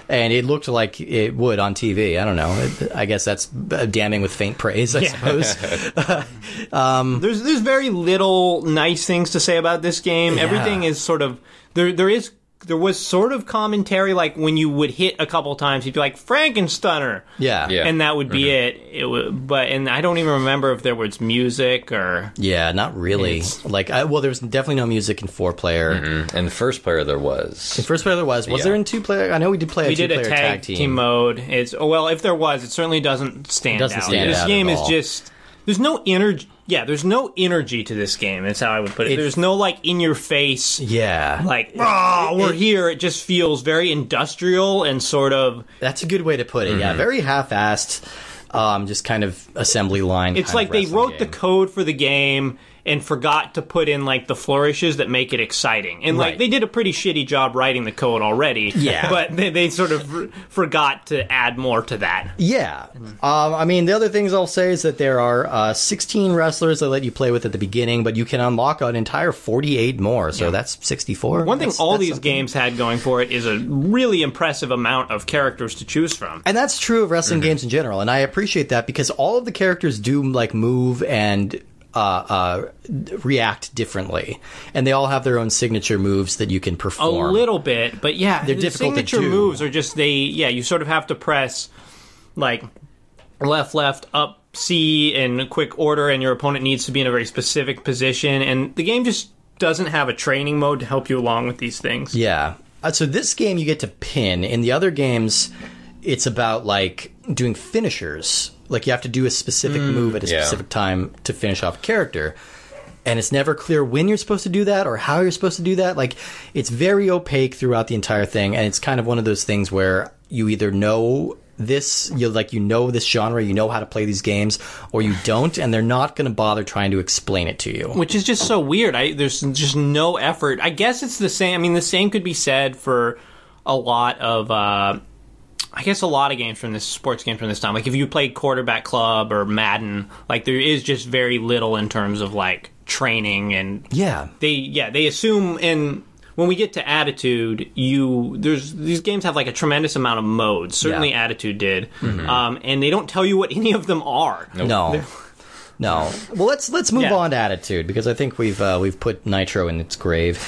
[SPEAKER 1] And it looked like it would on TV. I don't know. It, I guess that's damning with faint praise, I suppose.
[SPEAKER 2] Um, there's there's very little nice things to say about this game. Everything is sort of there. There is there was sort of commentary like when you would hit a couple times, you'd be like Frankensteiner,
[SPEAKER 1] Yeah.
[SPEAKER 3] Yeah.
[SPEAKER 2] and that would be mm-hmm. it. It would, but and I don't even remember if there was music or
[SPEAKER 1] Yeah, not really. Like, I, well, there was definitely no music in four player. Mm-hmm.
[SPEAKER 3] And first player there was.
[SPEAKER 1] In first player, there was. Was
[SPEAKER 3] Yeah.
[SPEAKER 1] there in two player? I know we did play a
[SPEAKER 2] we
[SPEAKER 1] two
[SPEAKER 2] did a
[SPEAKER 1] player
[SPEAKER 2] tag, team. mode. It's oh, well, if there was, it certainly doesn't stand
[SPEAKER 1] Doesn't
[SPEAKER 2] out.
[SPEAKER 1] stand
[SPEAKER 2] this
[SPEAKER 1] out
[SPEAKER 2] game
[SPEAKER 1] at
[SPEAKER 2] is just there's no energy. Yeah, there's no energy to this game. That's how I would put it.
[SPEAKER 1] It-
[SPEAKER 2] there's no like in your face.
[SPEAKER 1] Yeah.
[SPEAKER 2] Like, oh, we're
[SPEAKER 1] it-
[SPEAKER 2] here. It just feels very industrial and sort of.
[SPEAKER 1] That's a good way to put it. Yeah, very half-assed. Um, just kind of assembly line.
[SPEAKER 2] It's
[SPEAKER 1] kind
[SPEAKER 2] like
[SPEAKER 1] of
[SPEAKER 2] they
[SPEAKER 1] wrestling
[SPEAKER 2] wrote the code for the game and forgot to put in like the flourishes that make it exciting. And like
[SPEAKER 1] Right.
[SPEAKER 2] they did a pretty shitty job writing the code already.
[SPEAKER 1] Yeah.
[SPEAKER 2] but they, they sort of r- forgot to add more to that.
[SPEAKER 1] Yeah. Um, I mean, the other things I'll say is that there are uh, 16 wrestlers that let you play with at the beginning, but you can unlock an entire 48 more. So that's 64.
[SPEAKER 2] One thing
[SPEAKER 1] That's-
[SPEAKER 2] all
[SPEAKER 1] that's
[SPEAKER 2] these
[SPEAKER 1] something.
[SPEAKER 2] games had going for it is a really impressive amount of characters to choose from.
[SPEAKER 1] And that's true of wrestling
[SPEAKER 2] Mm-hmm.
[SPEAKER 1] games in general, and I appreciate that because all of the characters do like move and uh, uh, react differently, and they all have their own signature moves that you can perform.
[SPEAKER 2] A little bit, but yeah,
[SPEAKER 1] They're
[SPEAKER 2] the
[SPEAKER 1] difficult to
[SPEAKER 2] signature moves are just they. Yeah, you sort of have to press like left, left, up, C in quick order, and your opponent needs to be in a very specific position. And the game just doesn't have a training mode to help you along with these things.
[SPEAKER 1] Yeah. Uh, so this game you get to pin. In the other games, it's about like doing finishers. Like you have to do a specific move at a
[SPEAKER 3] yeah.
[SPEAKER 1] specific time to finish off a character. and it's never clear when you're supposed to do that or how you're supposed to do that. Like, it's very opaque throughout the entire thing, and it's kind of one of those things where you either know this you like you know this genre you know how to play these games or you don't and they're not going to bother trying to explain it to you
[SPEAKER 2] which is just so weird I, there's just no effort i guess it's the same i mean the same could be said for a lot of uh, I guess a lot of games from this sports games from this time. Like if you played Quarterback Club or Madden, like there is just very little in terms of like training and
[SPEAKER 1] yeah.
[SPEAKER 2] They yeah, they assume and when we get to attitude, you there's these games have like a tremendous amount of modes. Certainly,
[SPEAKER 1] Yeah.
[SPEAKER 2] attitude did, um, and they don't tell you what any of them are.
[SPEAKER 1] No. No. Well, let's let's move
[SPEAKER 2] Yeah.
[SPEAKER 1] on to Attitude because I think we've uh, we've put Nitro in its grave.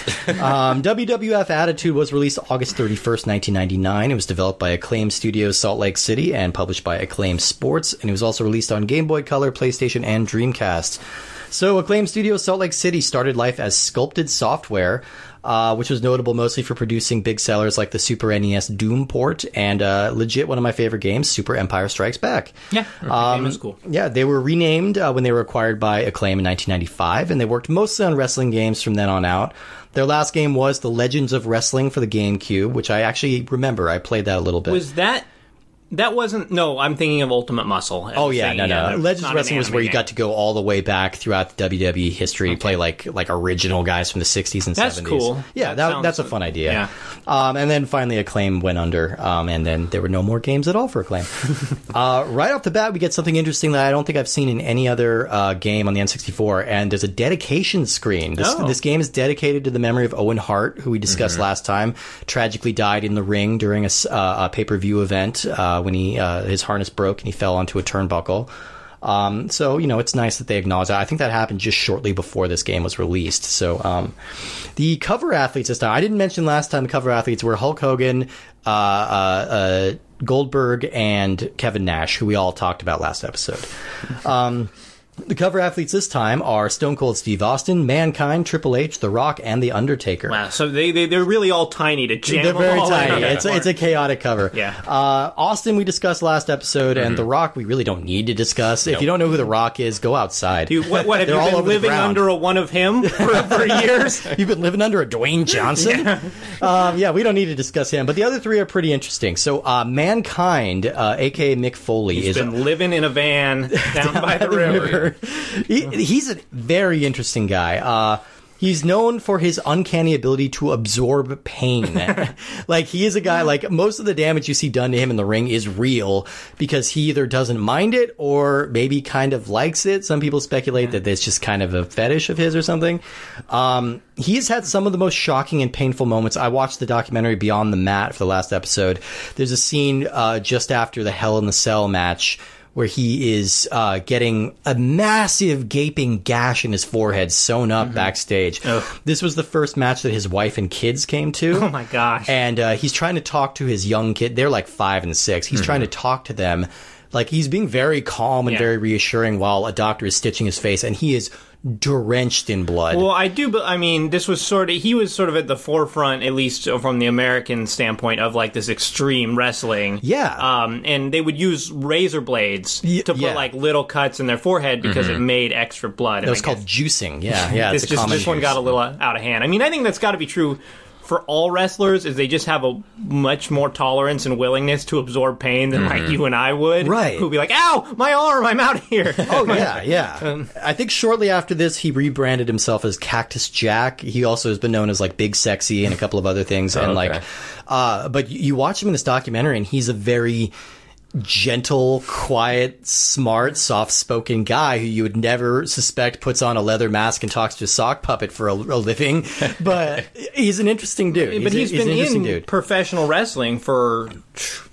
[SPEAKER 1] um, WWF Attitude was released August thirty first, nineteen ninety nine. It was developed by Acclaim Studios, Salt Lake City, and published by Acclaim Sports. And it was also released on Game Boy Color, PlayStation, and Dreamcast. So, Acclaim Studios Salt Lake City started life as Sculpted Software, uh, which was notable mostly for producing big sellers like the Super NES Doom port and uh, legit one of my favorite games, Super Empire Strikes Back.
[SPEAKER 2] Yeah, is cool.
[SPEAKER 1] Yeah, they were renamed uh, when they were acquired by Acclaim in 1995, and they worked mostly on wrestling games from then on out. Their last game was The Legends of Wrestling for the GameCube, which I actually remember. I played that a little bit.
[SPEAKER 2] Was that that wasn't? No, I'm thinking of Ultimate Muscle.
[SPEAKER 1] Oh yeah, no, no.
[SPEAKER 2] that's
[SPEAKER 1] Legends Wrestling was where you
[SPEAKER 2] game.
[SPEAKER 1] got to go all the way back throughout the WWE history, play like like original guys from the '60s and
[SPEAKER 2] That's
[SPEAKER 1] '70s.
[SPEAKER 2] cool.
[SPEAKER 1] Yeah,
[SPEAKER 2] That
[SPEAKER 1] that,
[SPEAKER 2] sounds-
[SPEAKER 1] that's a fun idea.
[SPEAKER 2] yeah.
[SPEAKER 1] Um, and then finally, Acclaim went under, um, and then there were no more games at all for Acclaim. uh, right off the bat, we get something interesting that I don't think I've seen in any other uh, game on the N64, and there's a dedication screen. This,
[SPEAKER 2] Oh.
[SPEAKER 1] this game is dedicated to the memory of Owen Hart, who we discussed last time, tragically died in the ring during a, uh, a pay-per-view event uh, when he uh, his harness broke and he fell onto a turnbuckle. Um, so you know, it's nice that they acknowledge that. I think that happened just shortly before this game was released. So um, the cover athletes this time, I didn't mention last time. The cover athletes were Hulk Hogan, uh, uh, uh, Goldberg, and Kevin Nash, who we all talked about last episode. Um, the cover athletes this time are Stone Cold Steve Austin, Mankind, Triple H, The Rock, and The Undertaker.
[SPEAKER 2] Wow, so they, they they're really all tiny to jam.
[SPEAKER 1] They're very
[SPEAKER 2] all
[SPEAKER 1] tiny. It's a, it's a chaotic cover.
[SPEAKER 2] Yeah. Mm-hmm.
[SPEAKER 1] Uh, Austin we discussed last episode, and The Rock we really don't need to discuss. If you don't know who The Rock is, go outside.
[SPEAKER 2] Dude, what, what have you been living under a one of him for, for years?
[SPEAKER 1] You've been living under a Dwayne Johnson. yeah. Um, yeah, we don't need to discuss him, but the other three are pretty interesting. So, uh, Mankind, uh, aka Mick Foley,
[SPEAKER 2] He's
[SPEAKER 1] is
[SPEAKER 2] been living in a van down by the river.
[SPEAKER 1] He, he's a very interesting guy. Uh, he's known for his uncanny ability to absorb pain. like he is a guy like most of the damage you see done to him in the ring is real because he either doesn't mind it or maybe kind of likes it. Some people speculate that it's just kind of a fetish of his or something. Um, he's had some of the most shocking and painful moments. I watched the documentary Beyond the Mat for the last episode. There's a scene uh, just after the Hell in the Cell match where he is uh, getting a massive gaping gash in his forehead sewn up backstage. This was the first match that his wife and kids came to.
[SPEAKER 2] Oh my gosh.
[SPEAKER 1] And uh, he's trying to talk to his young kid. They're like five and six. He's trying to talk to them. Like he's being very calm and
[SPEAKER 2] Yeah.
[SPEAKER 1] very reassuring while a doctor is stitching his face, and he is drenched in blood.
[SPEAKER 2] Well, I do, but I mean, this was sort of he was sort of at the forefront, at least from the American standpoint, of like this extreme wrestling.
[SPEAKER 1] Yeah.
[SPEAKER 2] Um, and they would use razor blades to put
[SPEAKER 1] yeah.
[SPEAKER 2] like little cuts in their forehead because it made extra blood.
[SPEAKER 1] that was called juicing. Yeah, yeah.
[SPEAKER 2] this just this one got a little out of hand. I mean, I think that's got to be true for all wrestlers. Is they just have a much more tolerance and willingness to absorb pain than like you and I would.
[SPEAKER 1] Right.
[SPEAKER 2] Who'd be like, "Ow, my arm! I'm out of here."
[SPEAKER 1] Oh yeah, yeah. I think shortly after this, he rebranded himself as Cactus Jack. He also has been known as like Big Sexy and a couple of other things. and
[SPEAKER 3] okay.
[SPEAKER 1] like, uh, but you- you watch him in this documentary, and he's a very gentle, quiet, smart, soft-spoken guy who you would never suspect puts on a leather mask and talks to a sock puppet for a, a living. But he's an interesting dude.
[SPEAKER 2] but
[SPEAKER 1] a-
[SPEAKER 2] he's been in
[SPEAKER 1] dude.
[SPEAKER 2] professional wrestling for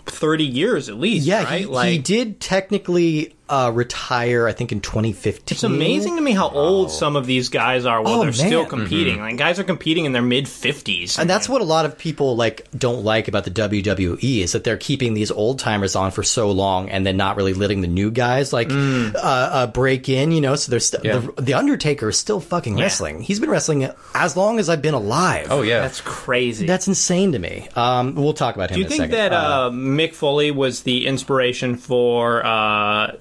[SPEAKER 2] thirty years at least.
[SPEAKER 1] Yeah,
[SPEAKER 2] right?
[SPEAKER 1] he,
[SPEAKER 2] like,
[SPEAKER 1] he did technically uh, retire. I think in 2015.
[SPEAKER 2] It's amazing to me how old some of these guys are while
[SPEAKER 1] Oh,
[SPEAKER 2] they're still
[SPEAKER 1] man.
[SPEAKER 2] competing. Like guys are competing in their mid fifties,
[SPEAKER 1] And that's what a lot of people like don't like about the WWE is that they're keeping these old timers on for so long and then not really letting the new guys like
[SPEAKER 2] Mm.
[SPEAKER 1] uh, uh, break in. You know, so there's st-
[SPEAKER 3] Yeah.
[SPEAKER 1] the, the Undertaker is still fucking wrestling. He's been wrestling as long as I've been alive.
[SPEAKER 3] Oh yeah.
[SPEAKER 2] that's crazy.
[SPEAKER 1] that's insane to me. Um, we'll talk about him.
[SPEAKER 2] Do you
[SPEAKER 1] in a
[SPEAKER 2] think
[SPEAKER 1] second.
[SPEAKER 2] that uh, Mick Foley was the inspiration for uh,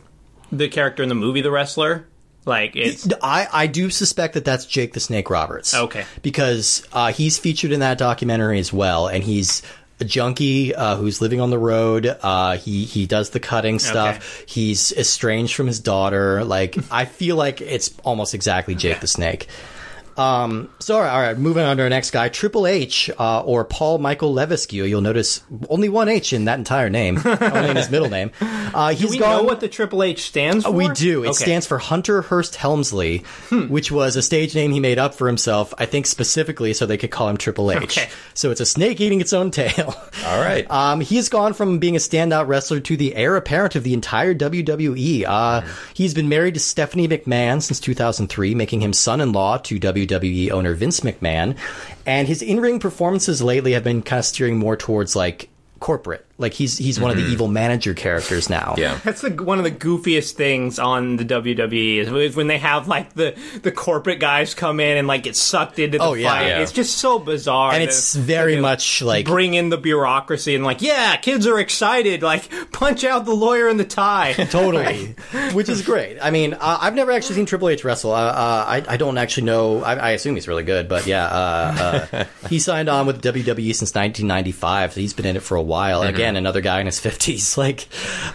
[SPEAKER 2] the character in the movie The Wrestler? Like it's
[SPEAKER 1] I, I do suspect that that's Jake the Snake Roberts.
[SPEAKER 2] Okay.
[SPEAKER 1] Because uh, he's featured in that documentary as well, and he's a junkie uh, who's living on the road. Uh, he he does the cutting stuff. He's estranged from his daughter. Like I feel like it's almost exactly Jake the Snake. Um, so all right, all right, moving on to our next guy, Triple H, uh, or Paul Michael Levesque. You'll notice only one H in that entire name, only in his middle name. Uh, he's
[SPEAKER 2] do we
[SPEAKER 1] gone,
[SPEAKER 2] know what the Triple H stands for?
[SPEAKER 1] we do. It
[SPEAKER 2] Okay.
[SPEAKER 1] stands for Hunter Hearst Helmsley, which was a stage name he made up for himself, I think specifically so they could call him Triple H.
[SPEAKER 2] Okay.
[SPEAKER 1] So it's a snake eating its own tail.
[SPEAKER 3] All right.
[SPEAKER 1] Um, he's gone from being a standout wrestler to the heir apparent of the entire WWE. Uh, He's been married to Stephanie McMahon since 2003, making him son-in-law to WWE owner Vince McMahon. And his in-ring performances lately have been kind of steering more towards like corporate. Like he's he's one of the evil manager characters now.
[SPEAKER 3] yeah.
[SPEAKER 2] That's the, one of the goofiest things on the WWE is- is when they have like the, the corporate guys come in and like get sucked into the
[SPEAKER 1] Oh, yeah.
[SPEAKER 2] fight.
[SPEAKER 3] Yeah.
[SPEAKER 2] It's just so bizarre.
[SPEAKER 1] And
[SPEAKER 2] that-
[SPEAKER 1] it's very
[SPEAKER 2] that
[SPEAKER 1] much like
[SPEAKER 2] bring in the bureaucracy and like, yeah, kids are excited. Like, punch out the lawyer in the tie.
[SPEAKER 1] totally, which is great. I mean, uh, I've never actually seen Triple H wrestle. Uh, uh, I, I don't actually know. I, I assume he's really good, but yeah, uh, uh, he signed on with WWE since 1995, so he's been in it for a while.
[SPEAKER 2] Mm-hmm.
[SPEAKER 1] Again, another guy in his 50s. Like,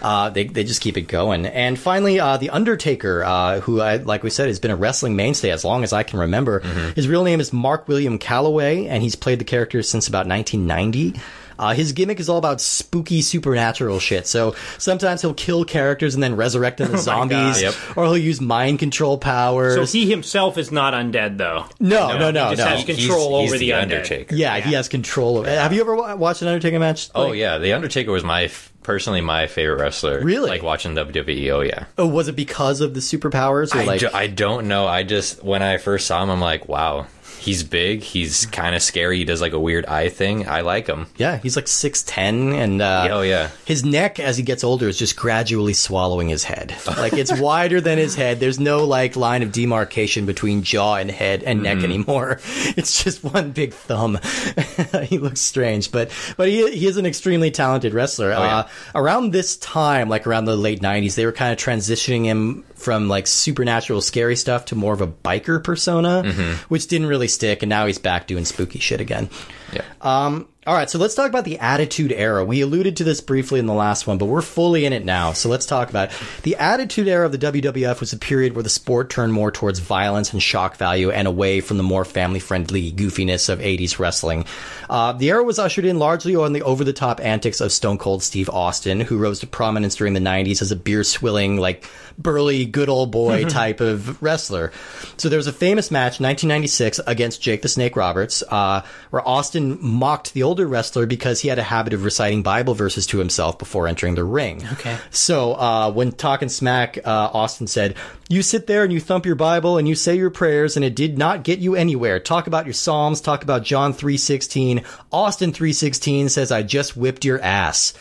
[SPEAKER 1] uh, they they just keep it going. And finally, uh, the Undertaker, uh, who, I, like we said, has been a wrestling mainstay as long as I can remember.
[SPEAKER 2] Mm-hmm.
[SPEAKER 1] His real name is Mark William Calloway, and he's played the character since about 1990. Uh, his gimmick is all about spooky supernatural shit. So sometimes he'll kill characters and then resurrect them as
[SPEAKER 2] Oh
[SPEAKER 1] zombies,
[SPEAKER 3] Yep.
[SPEAKER 1] or he'll use mind control powers.
[SPEAKER 2] So he himself is not undead, though.
[SPEAKER 1] no, no, no,
[SPEAKER 2] he
[SPEAKER 1] no.
[SPEAKER 2] just has control
[SPEAKER 3] he's,
[SPEAKER 2] over
[SPEAKER 3] he's
[SPEAKER 2] the
[SPEAKER 3] the
[SPEAKER 2] undead.
[SPEAKER 3] Undertaker.
[SPEAKER 1] yeah, he has control over. it. Have you ever wa- watched an Undertaker match?
[SPEAKER 3] Oh yeah, the Undertaker was my f- personally my favorite wrestler.
[SPEAKER 1] Really?
[SPEAKER 3] Like watching WWE. Oh yeah.
[SPEAKER 1] Oh, was it because of the superpowers? Or
[SPEAKER 3] I,
[SPEAKER 1] like,
[SPEAKER 3] do, I don't know. I just when I first saw him, I'm like, wow, he's big. He's kind of scary. He does like a weird eye thing. I like him.
[SPEAKER 1] yeah, he's like six ten, and uh,
[SPEAKER 3] Oh yeah.
[SPEAKER 1] his neck as he gets older is just gradually swallowing his head. Like it's wider than his head. There's no like line of demarcation between jaw and head and neck anymore. It's just one big thumb. he looks strange, but but he he is an extremely talented wrestler.
[SPEAKER 3] yeah.
[SPEAKER 1] uh, around this time, like around the late '90s, they were kind of transitioning him from like supernatural scary stuff to more of a biker persona, which didn't really stick. And now he's back doing spooky shit again.
[SPEAKER 3] Yeah.
[SPEAKER 1] Um, all right, so let's talk about the Attitude Era. We alluded to this briefly in the last one, but we're fully in it now. So let's talk about it. The Attitude Era of the WWF was a period where the sport turned more towards violence and shock value and away from the more family friendly goofiness of 80s wrestling. Uh, the era was ushered in largely on the over the top antics of Stone Cold Steve Austin, who rose to prominence during the 90s as a beer swilling, like burly, good old boy type of wrestler. So there was a famous match, 1996, against Jake the Snake Roberts, uh, where Austin mocked the older wrestler because he had a habit of reciting Bible verses to himself before entering the ring.
[SPEAKER 2] Okay.
[SPEAKER 1] So uh, when talking smack, uh, Austin said, "You sit there and you thump your Bible and you say your prayers, and it did not get you anywhere. Talk about your Psalms. Talk about John three sixteen. Austin three sixteen says, I just whipped your ass."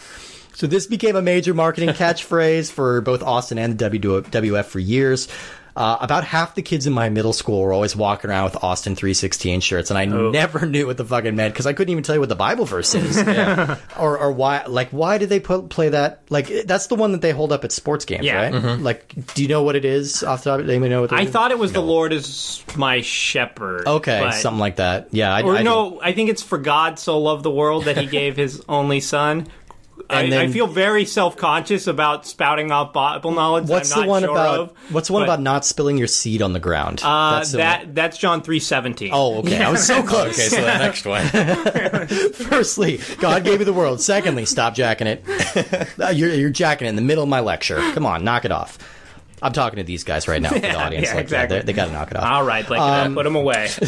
[SPEAKER 1] So this became a major marketing catchphrase for both Austin and the WWF for years. Uh, about half the kids in my middle school were always walking around with Austin 316 shirts, and I never knew what the fuck it meant because I couldn't even tell you what the Bible verse is, or or why like why did they put play that? Like that's the one that they hold up at sports games,
[SPEAKER 2] Yeah.
[SPEAKER 1] right? Like, do you know what it is off the top? Does anybody know what?
[SPEAKER 2] I
[SPEAKER 1] is?
[SPEAKER 2] thought it was the Lord is my shepherd.
[SPEAKER 1] okay,
[SPEAKER 2] but-
[SPEAKER 1] something like that. Yeah, I,
[SPEAKER 2] Or
[SPEAKER 1] I
[SPEAKER 2] no, I think it's for God so loved the world that he gave his only son. I,
[SPEAKER 1] then-
[SPEAKER 2] I feel very self conscious about spouting off Bible knowledge.
[SPEAKER 1] What's
[SPEAKER 2] I'm
[SPEAKER 1] the one
[SPEAKER 2] sure
[SPEAKER 1] about?
[SPEAKER 2] Of,
[SPEAKER 1] what's the one
[SPEAKER 2] but,
[SPEAKER 1] about not spilling your seed on the ground?
[SPEAKER 2] Uh,
[SPEAKER 1] That's the one-
[SPEAKER 2] that's John three seventeen.
[SPEAKER 1] Oh, okay. I was so close.
[SPEAKER 3] Okay, so the next one.
[SPEAKER 1] Firstly, God gave you the world. Secondly, stop jacking it. You're, you're jacking it in the middle of my lecture. Come on, knock it off. I'm talking to these guys right now for the
[SPEAKER 2] Yeah,
[SPEAKER 1] audience.
[SPEAKER 2] yeah,
[SPEAKER 1] like,
[SPEAKER 2] exactly.
[SPEAKER 1] They, they got to knock it off.
[SPEAKER 2] All right, Blake,
[SPEAKER 1] Um,
[SPEAKER 2] put them away.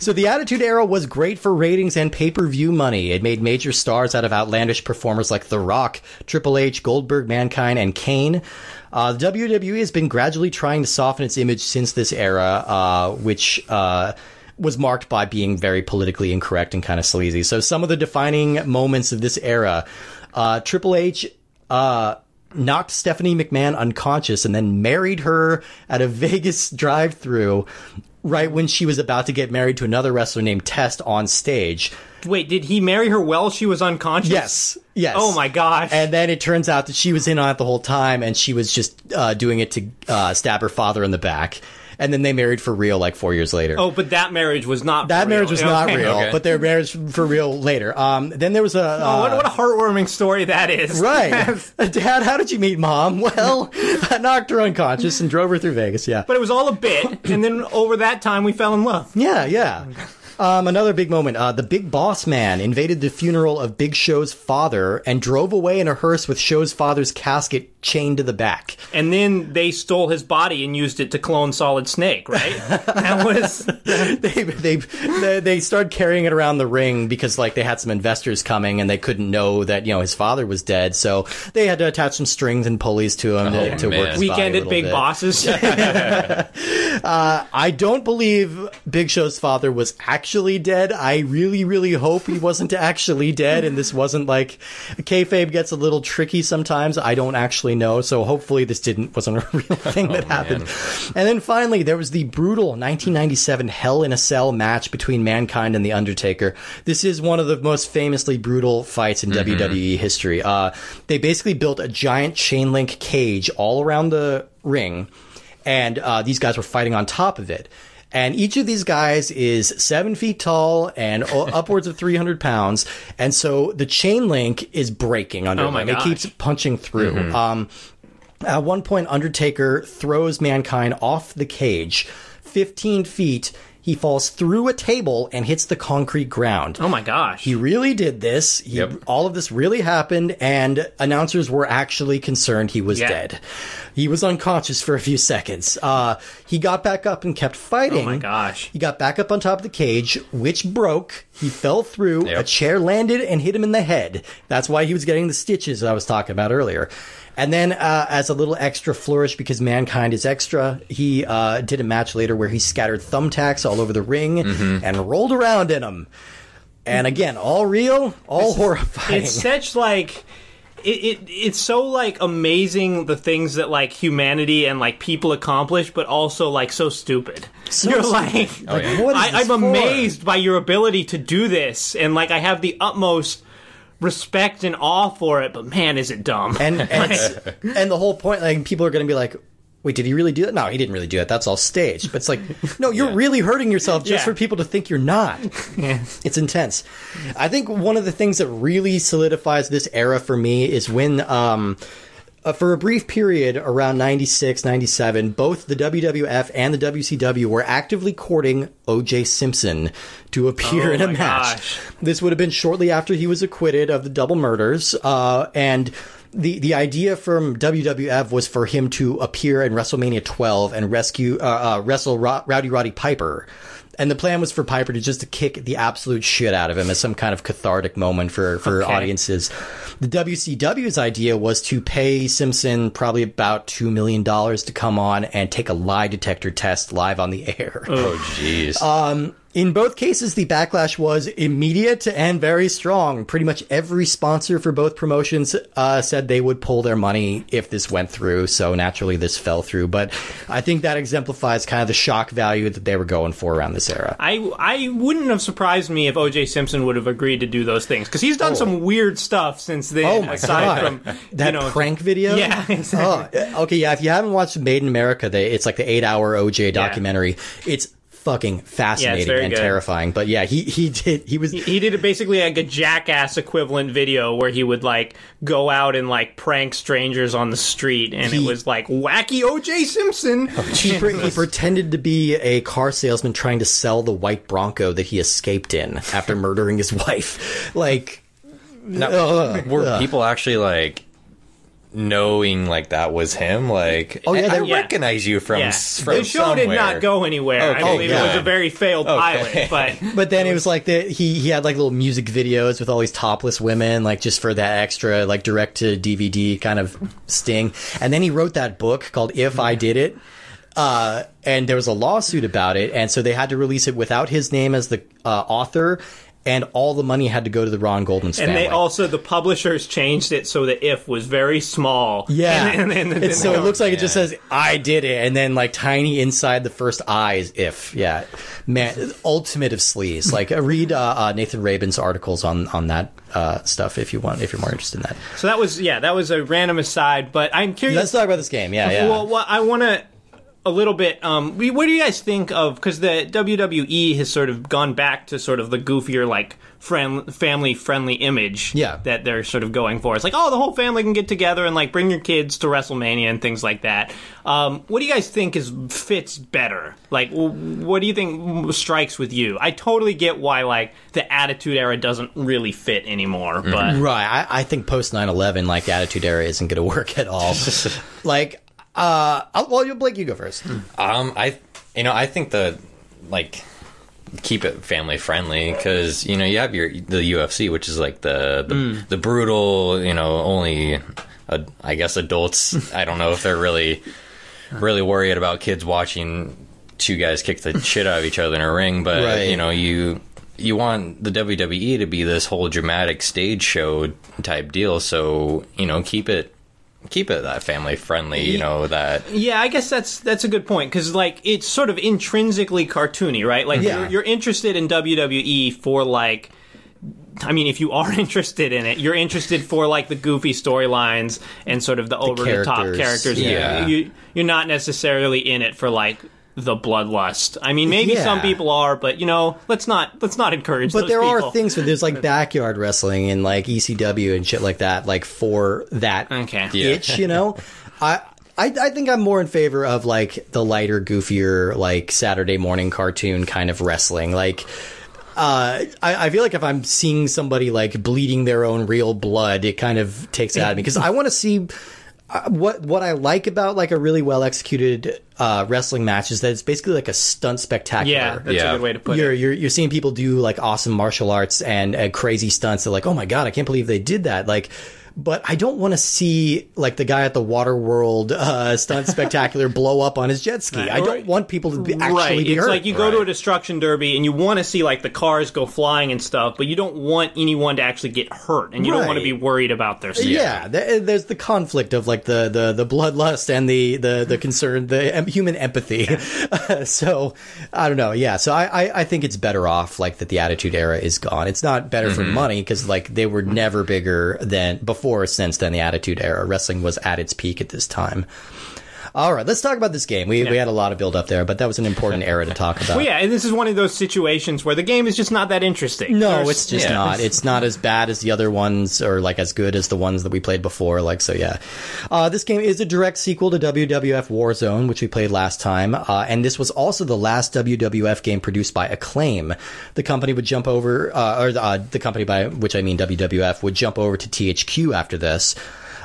[SPEAKER 1] So the Attitude Era was great for ratings and pay-per-view money. It made major stars out of outlandish performers like The Rock, Triple H, Goldberg, Mankind, and Kane. Uh, the WWE has been gradually trying to soften its image since this era, uh, which uh, was marked by being very politically incorrect and kind of sleazy. So some of the defining moments of this era, uh, Triple H. Uh, knocked Stephanie McMahon unconscious and then married her at a Vegas drive-through right when she was about to get married to another wrestler named Test on stage.
[SPEAKER 2] Wait, did he marry her while she was unconscious?
[SPEAKER 1] Yes. Yes.
[SPEAKER 2] Oh my gosh.
[SPEAKER 1] And then it turns out that she was in on it the whole time, and she was just uh, doing it to uh, stab her father in the back. And then they married for real like four years later.
[SPEAKER 2] oh, but that marriage was not.
[SPEAKER 1] that
[SPEAKER 2] for
[SPEAKER 1] marriage
[SPEAKER 2] real.
[SPEAKER 1] was not
[SPEAKER 2] Okay.
[SPEAKER 1] real,
[SPEAKER 3] Okay.
[SPEAKER 1] but their marriage for real later. Um, then there was a uh,
[SPEAKER 2] Oh, what, what a heartwarming story that is.
[SPEAKER 1] right, Dad. How did you meet Mom? Well, I knocked her unconscious and drove her through Vegas. Yeah,
[SPEAKER 2] but it was all a bit, and then over that time we fell in love.
[SPEAKER 1] yeah, yeah. Um, another big moment. Uh, the Big Boss Man invaded the funeral of Big Show's father and drove away in a hearse with Show's father's casket chained to the back.
[SPEAKER 2] And then they stole his body and used it to clone Solid Snake, right? that was
[SPEAKER 1] they, they they they started carrying it around the ring because like they had some investors coming and they couldn't know that you know his father was dead, so they had to attach some strings and pulleys to him to,
[SPEAKER 3] Oh,
[SPEAKER 1] to
[SPEAKER 3] man.
[SPEAKER 1] work his
[SPEAKER 2] weekend
[SPEAKER 1] a
[SPEAKER 2] at
[SPEAKER 1] little
[SPEAKER 2] Big
[SPEAKER 1] bit.
[SPEAKER 2] Bosses.
[SPEAKER 1] Uh, I don't believe Big Show's father was actually dead. I really, really hope he wasn't actually dead, and this wasn't like kayfabe gets a little tricky sometimes. I don't actually know, so hopefully this didn't wasn't a real thing that happened. And then finally, there was the brutal 1997 Hell in a Cell match between Mankind and the Undertaker. This is one of the most famously brutal fights in WWE history. Uh, they basically built a giant chain link cage all around the ring and uh, these guys were fighting on top of it. And each of these guys is seven feet tall and upwards of 300 pounds. And so the chain link is breaking under
[SPEAKER 2] Oh.
[SPEAKER 1] It keeps punching through. Um, at one point, Undertaker throws Mankind off the cage 15 feet. He falls through a table and hits the concrete ground.
[SPEAKER 2] oh my gosh.
[SPEAKER 1] He really did this. He,
[SPEAKER 3] Yep.
[SPEAKER 1] All of this really happened, and announcers were actually concerned he was
[SPEAKER 2] Yeah.
[SPEAKER 1] dead. He was unconscious for a few seconds. Uh, he got back up and kept fighting.
[SPEAKER 2] Oh my gosh.
[SPEAKER 1] He got back up on top of the cage, which broke. He fell through.
[SPEAKER 3] Yep.
[SPEAKER 1] A chair landed and hit him in the head. That's why he was getting the stitches I was talking about earlier. And then, uh, as a little extra flourish, because mankind is extra, he uh, did a match later where he scattered thumbtacks all over the ring
[SPEAKER 2] Mm-hmm.
[SPEAKER 1] and rolled around in them. And again, all real, all horrifying.
[SPEAKER 2] it's such like it, it it's so like amazing the things that like humanity and like people accomplish but also like so stupid
[SPEAKER 1] So
[SPEAKER 2] you're
[SPEAKER 1] stupid.
[SPEAKER 2] like,
[SPEAKER 1] Like,
[SPEAKER 3] yeah.
[SPEAKER 1] what is
[SPEAKER 2] I,
[SPEAKER 1] this
[SPEAKER 2] i'm
[SPEAKER 1] for?
[SPEAKER 2] amazed by your ability to do this and like i have the utmost respect and awe for it but man is it dumb
[SPEAKER 1] and and, and the whole point, like people are going to be like, "Wait, did he really do that? No, he didn't really do that. That's all staged." But it's like, no, you're really hurting yourself just
[SPEAKER 2] Yeah.
[SPEAKER 1] for people to think you're not.
[SPEAKER 2] Yeah.
[SPEAKER 1] It's intense. I think one of the things that really solidifies this era for me is when. Um, uh, for a brief period around 96, 97, both the WWF and the WCW were actively courting O.J. Simpson to appear
[SPEAKER 2] Oh
[SPEAKER 1] in a match.
[SPEAKER 2] gosh.
[SPEAKER 1] This would have been shortly after he was acquitted of the double murders, uh, and the the idea from WWF was for him to appear in WrestleMania 12 and rescue uh, uh, wrestle Ro- Rowdy Roddy Piper. And the plan was for Piper to just to kick the absolute shit out of him as some kind of cathartic moment for, for
[SPEAKER 2] Okay.
[SPEAKER 1] audiences. The WCW's idea was to pay Simpson probably about $2 million to come on and take a lie detector test live on the air.
[SPEAKER 3] Oh, jeez.
[SPEAKER 1] Um, In both cases, the backlash was immediate and very strong. Pretty much every sponsor for both promotions uh, said they would pull their money if this went through. So naturally, this fell through. But I think that exemplifies kind of the shock value that they were going for around this era.
[SPEAKER 2] I, I wouldn't have surprised me if OJ Simpson would have agreed to do those things because he's done some weird stuff since then.
[SPEAKER 1] Oh my
[SPEAKER 2] aside
[SPEAKER 1] god,
[SPEAKER 2] from
[SPEAKER 1] that
[SPEAKER 2] you know,
[SPEAKER 1] prank video!
[SPEAKER 2] Yeah, exactly.
[SPEAKER 1] Oh, okay, yeah. If you haven't watched Made in America, they, it's like the eight-hour OJ documentary. It's fucking fascinating
[SPEAKER 2] very
[SPEAKER 1] and
[SPEAKER 2] good.
[SPEAKER 1] terrifying. But yeah, he he did. He was
[SPEAKER 2] he did basically like a jackass equivalent video where he would like go out and like prank strangers on the street and
[SPEAKER 1] He-
[SPEAKER 2] it was like wacky OJ Simpson.
[SPEAKER 1] He, pre- he pretended to be a car salesman trying to sell the white Bronco that he escaped in after murdering his wife. Like,
[SPEAKER 3] Now,
[SPEAKER 1] ugh,
[SPEAKER 3] were
[SPEAKER 1] ugh.
[SPEAKER 3] people actually like knowing like that was him? Like,
[SPEAKER 1] Oh, yeah,
[SPEAKER 3] I, I
[SPEAKER 1] they-
[SPEAKER 2] Yeah.
[SPEAKER 3] recognize you from
[SPEAKER 2] yeah.
[SPEAKER 3] s- from
[SPEAKER 2] the show did not go anywhere. I
[SPEAKER 3] Okay,
[SPEAKER 2] believe it was a very failed pilot, but
[SPEAKER 1] But then it was like the he he had like little music videos with all these topless women, like just for that extra like direct to DVD kind of sting. And then he wrote that book called If I Did It. Uh, and there was a lawsuit about it, and so they had to release it without his name as the uh, author. And all the money had to go to the Ron Goldman's
[SPEAKER 2] And they also the publishers changed it so the if was very small.
[SPEAKER 1] Yeah,
[SPEAKER 2] and, and, and,
[SPEAKER 1] It's- so it looks like it just says "I did it," and then like tiny inside the first I is "if." Yeah, man, ultimate of sleaze. Like uh, read uh, uh, Nathan Rabin's articles on on that uh, stuff if you want, if you're more interested in that.
[SPEAKER 2] so that was yeah that was a random aside. But I'm curious.
[SPEAKER 1] Let's talk about this game. Yeah, yeah.
[SPEAKER 2] Well, well I want to a little bit. Um, what do you guys think of? Because the WWE has sort of gone back to sort of the goofier, like friend, family friendly image.
[SPEAKER 1] Yeah.
[SPEAKER 2] that they're sort of going for. It's like, oh, the whole family can get together and like bring your kids to WrestleMania and things like that. Um, what do you guys think is fits better? Like, what do you think strikes with you? I totally get why like the Attitude Era doesn't really fit anymore, but.
[SPEAKER 1] Right. I, I think post 9-11, like Attitude Era isn't going to work at all. like, uh, I'll, well, you Blake, you go first.
[SPEAKER 3] Um, I, you know, I think the like keep it family friendly because you know you have your the UFC, which is like the the, the brutal, you know, only uh, I guess adults. I don't know if they're really really worried about kids watching two guys kick the shit out of each other in a ring, but
[SPEAKER 1] Right.
[SPEAKER 3] you know you. You want the WWE to be this whole dramatic stage show type deal, so you know keep it keep it that family friendly. You know that
[SPEAKER 2] Yeah, I guess that's that's a good point because like it's sort of intrinsically cartoony, right? Like
[SPEAKER 1] Yeah.
[SPEAKER 2] you're, you're interested in WWE for like. I mean, if you are interested in it, you're interested for like the goofy storylines and sort of the over the top
[SPEAKER 1] characters,
[SPEAKER 2] characters.
[SPEAKER 3] yeah.
[SPEAKER 2] You, you're not necessarily in it for like the bloodlust. I mean, maybe some people are, but you know, let's not let's not encourage.
[SPEAKER 1] But
[SPEAKER 2] those
[SPEAKER 1] there
[SPEAKER 2] people.
[SPEAKER 1] are things where there's like backyard wrestling and like ECW and shit like that, like for that
[SPEAKER 2] Okay.
[SPEAKER 3] Yeah.
[SPEAKER 1] itch, you know? I, I I think I'm more in favor of like the lighter, goofier, like Saturday morning cartoon kind of wrestling. Like uh, I, I feel like if I'm seeing somebody like bleeding their own real blood, it kind of takes it out of me because I want to see what what I like about like a really well executed uh, wrestling match is that it's basically like a stunt spectacular.
[SPEAKER 2] Yeah, that's
[SPEAKER 3] Yeah.
[SPEAKER 2] a good way to put
[SPEAKER 1] you're,
[SPEAKER 2] it.
[SPEAKER 1] you're you're seeing people do like awesome martial arts and uh, crazy stunts. They're like, oh my god, I can't believe they did that. Like, but I don't want to see like the guy at the Water World uh, stunt spectacular blow up on his jet ski. I don't
[SPEAKER 2] Right.
[SPEAKER 1] want people to be, actually
[SPEAKER 2] right.
[SPEAKER 1] be
[SPEAKER 2] it's
[SPEAKER 1] hurt.
[SPEAKER 2] like you go to a destruction derby and you want to see like the cars go flying and stuff, but you don't want anyone to actually get hurt, and you don't want to be worried about their safety.
[SPEAKER 1] yeah, there's the conflict of like the the the bloodlust and the the the concern, the em- human empathy. so I don't know. Yeah, so I, I I think it's better off like that the Attitude Era is gone. It's not better for money because like they were never bigger than before or since then the Attitude Era. Wrestling was at its peak at this time. All right, let's talk about this game. We, we had a lot of build up there, but that was an important era to talk about.
[SPEAKER 2] Well, yeah, and this is one of those situations where the game is just not that interesting.
[SPEAKER 1] No,
[SPEAKER 2] There's-
[SPEAKER 1] it's just
[SPEAKER 3] yeah.
[SPEAKER 1] not. It's not as bad as the other ones, or like as good as the ones that we played before. Like so, yeah. Uh, this game is a direct sequel to WWF Warzone, which we played last time, uh, and this was also the last WWF game produced by Acclaim. The company would jump over, uh, or uh, the company by which I mean WWF would jump over to THQ after this.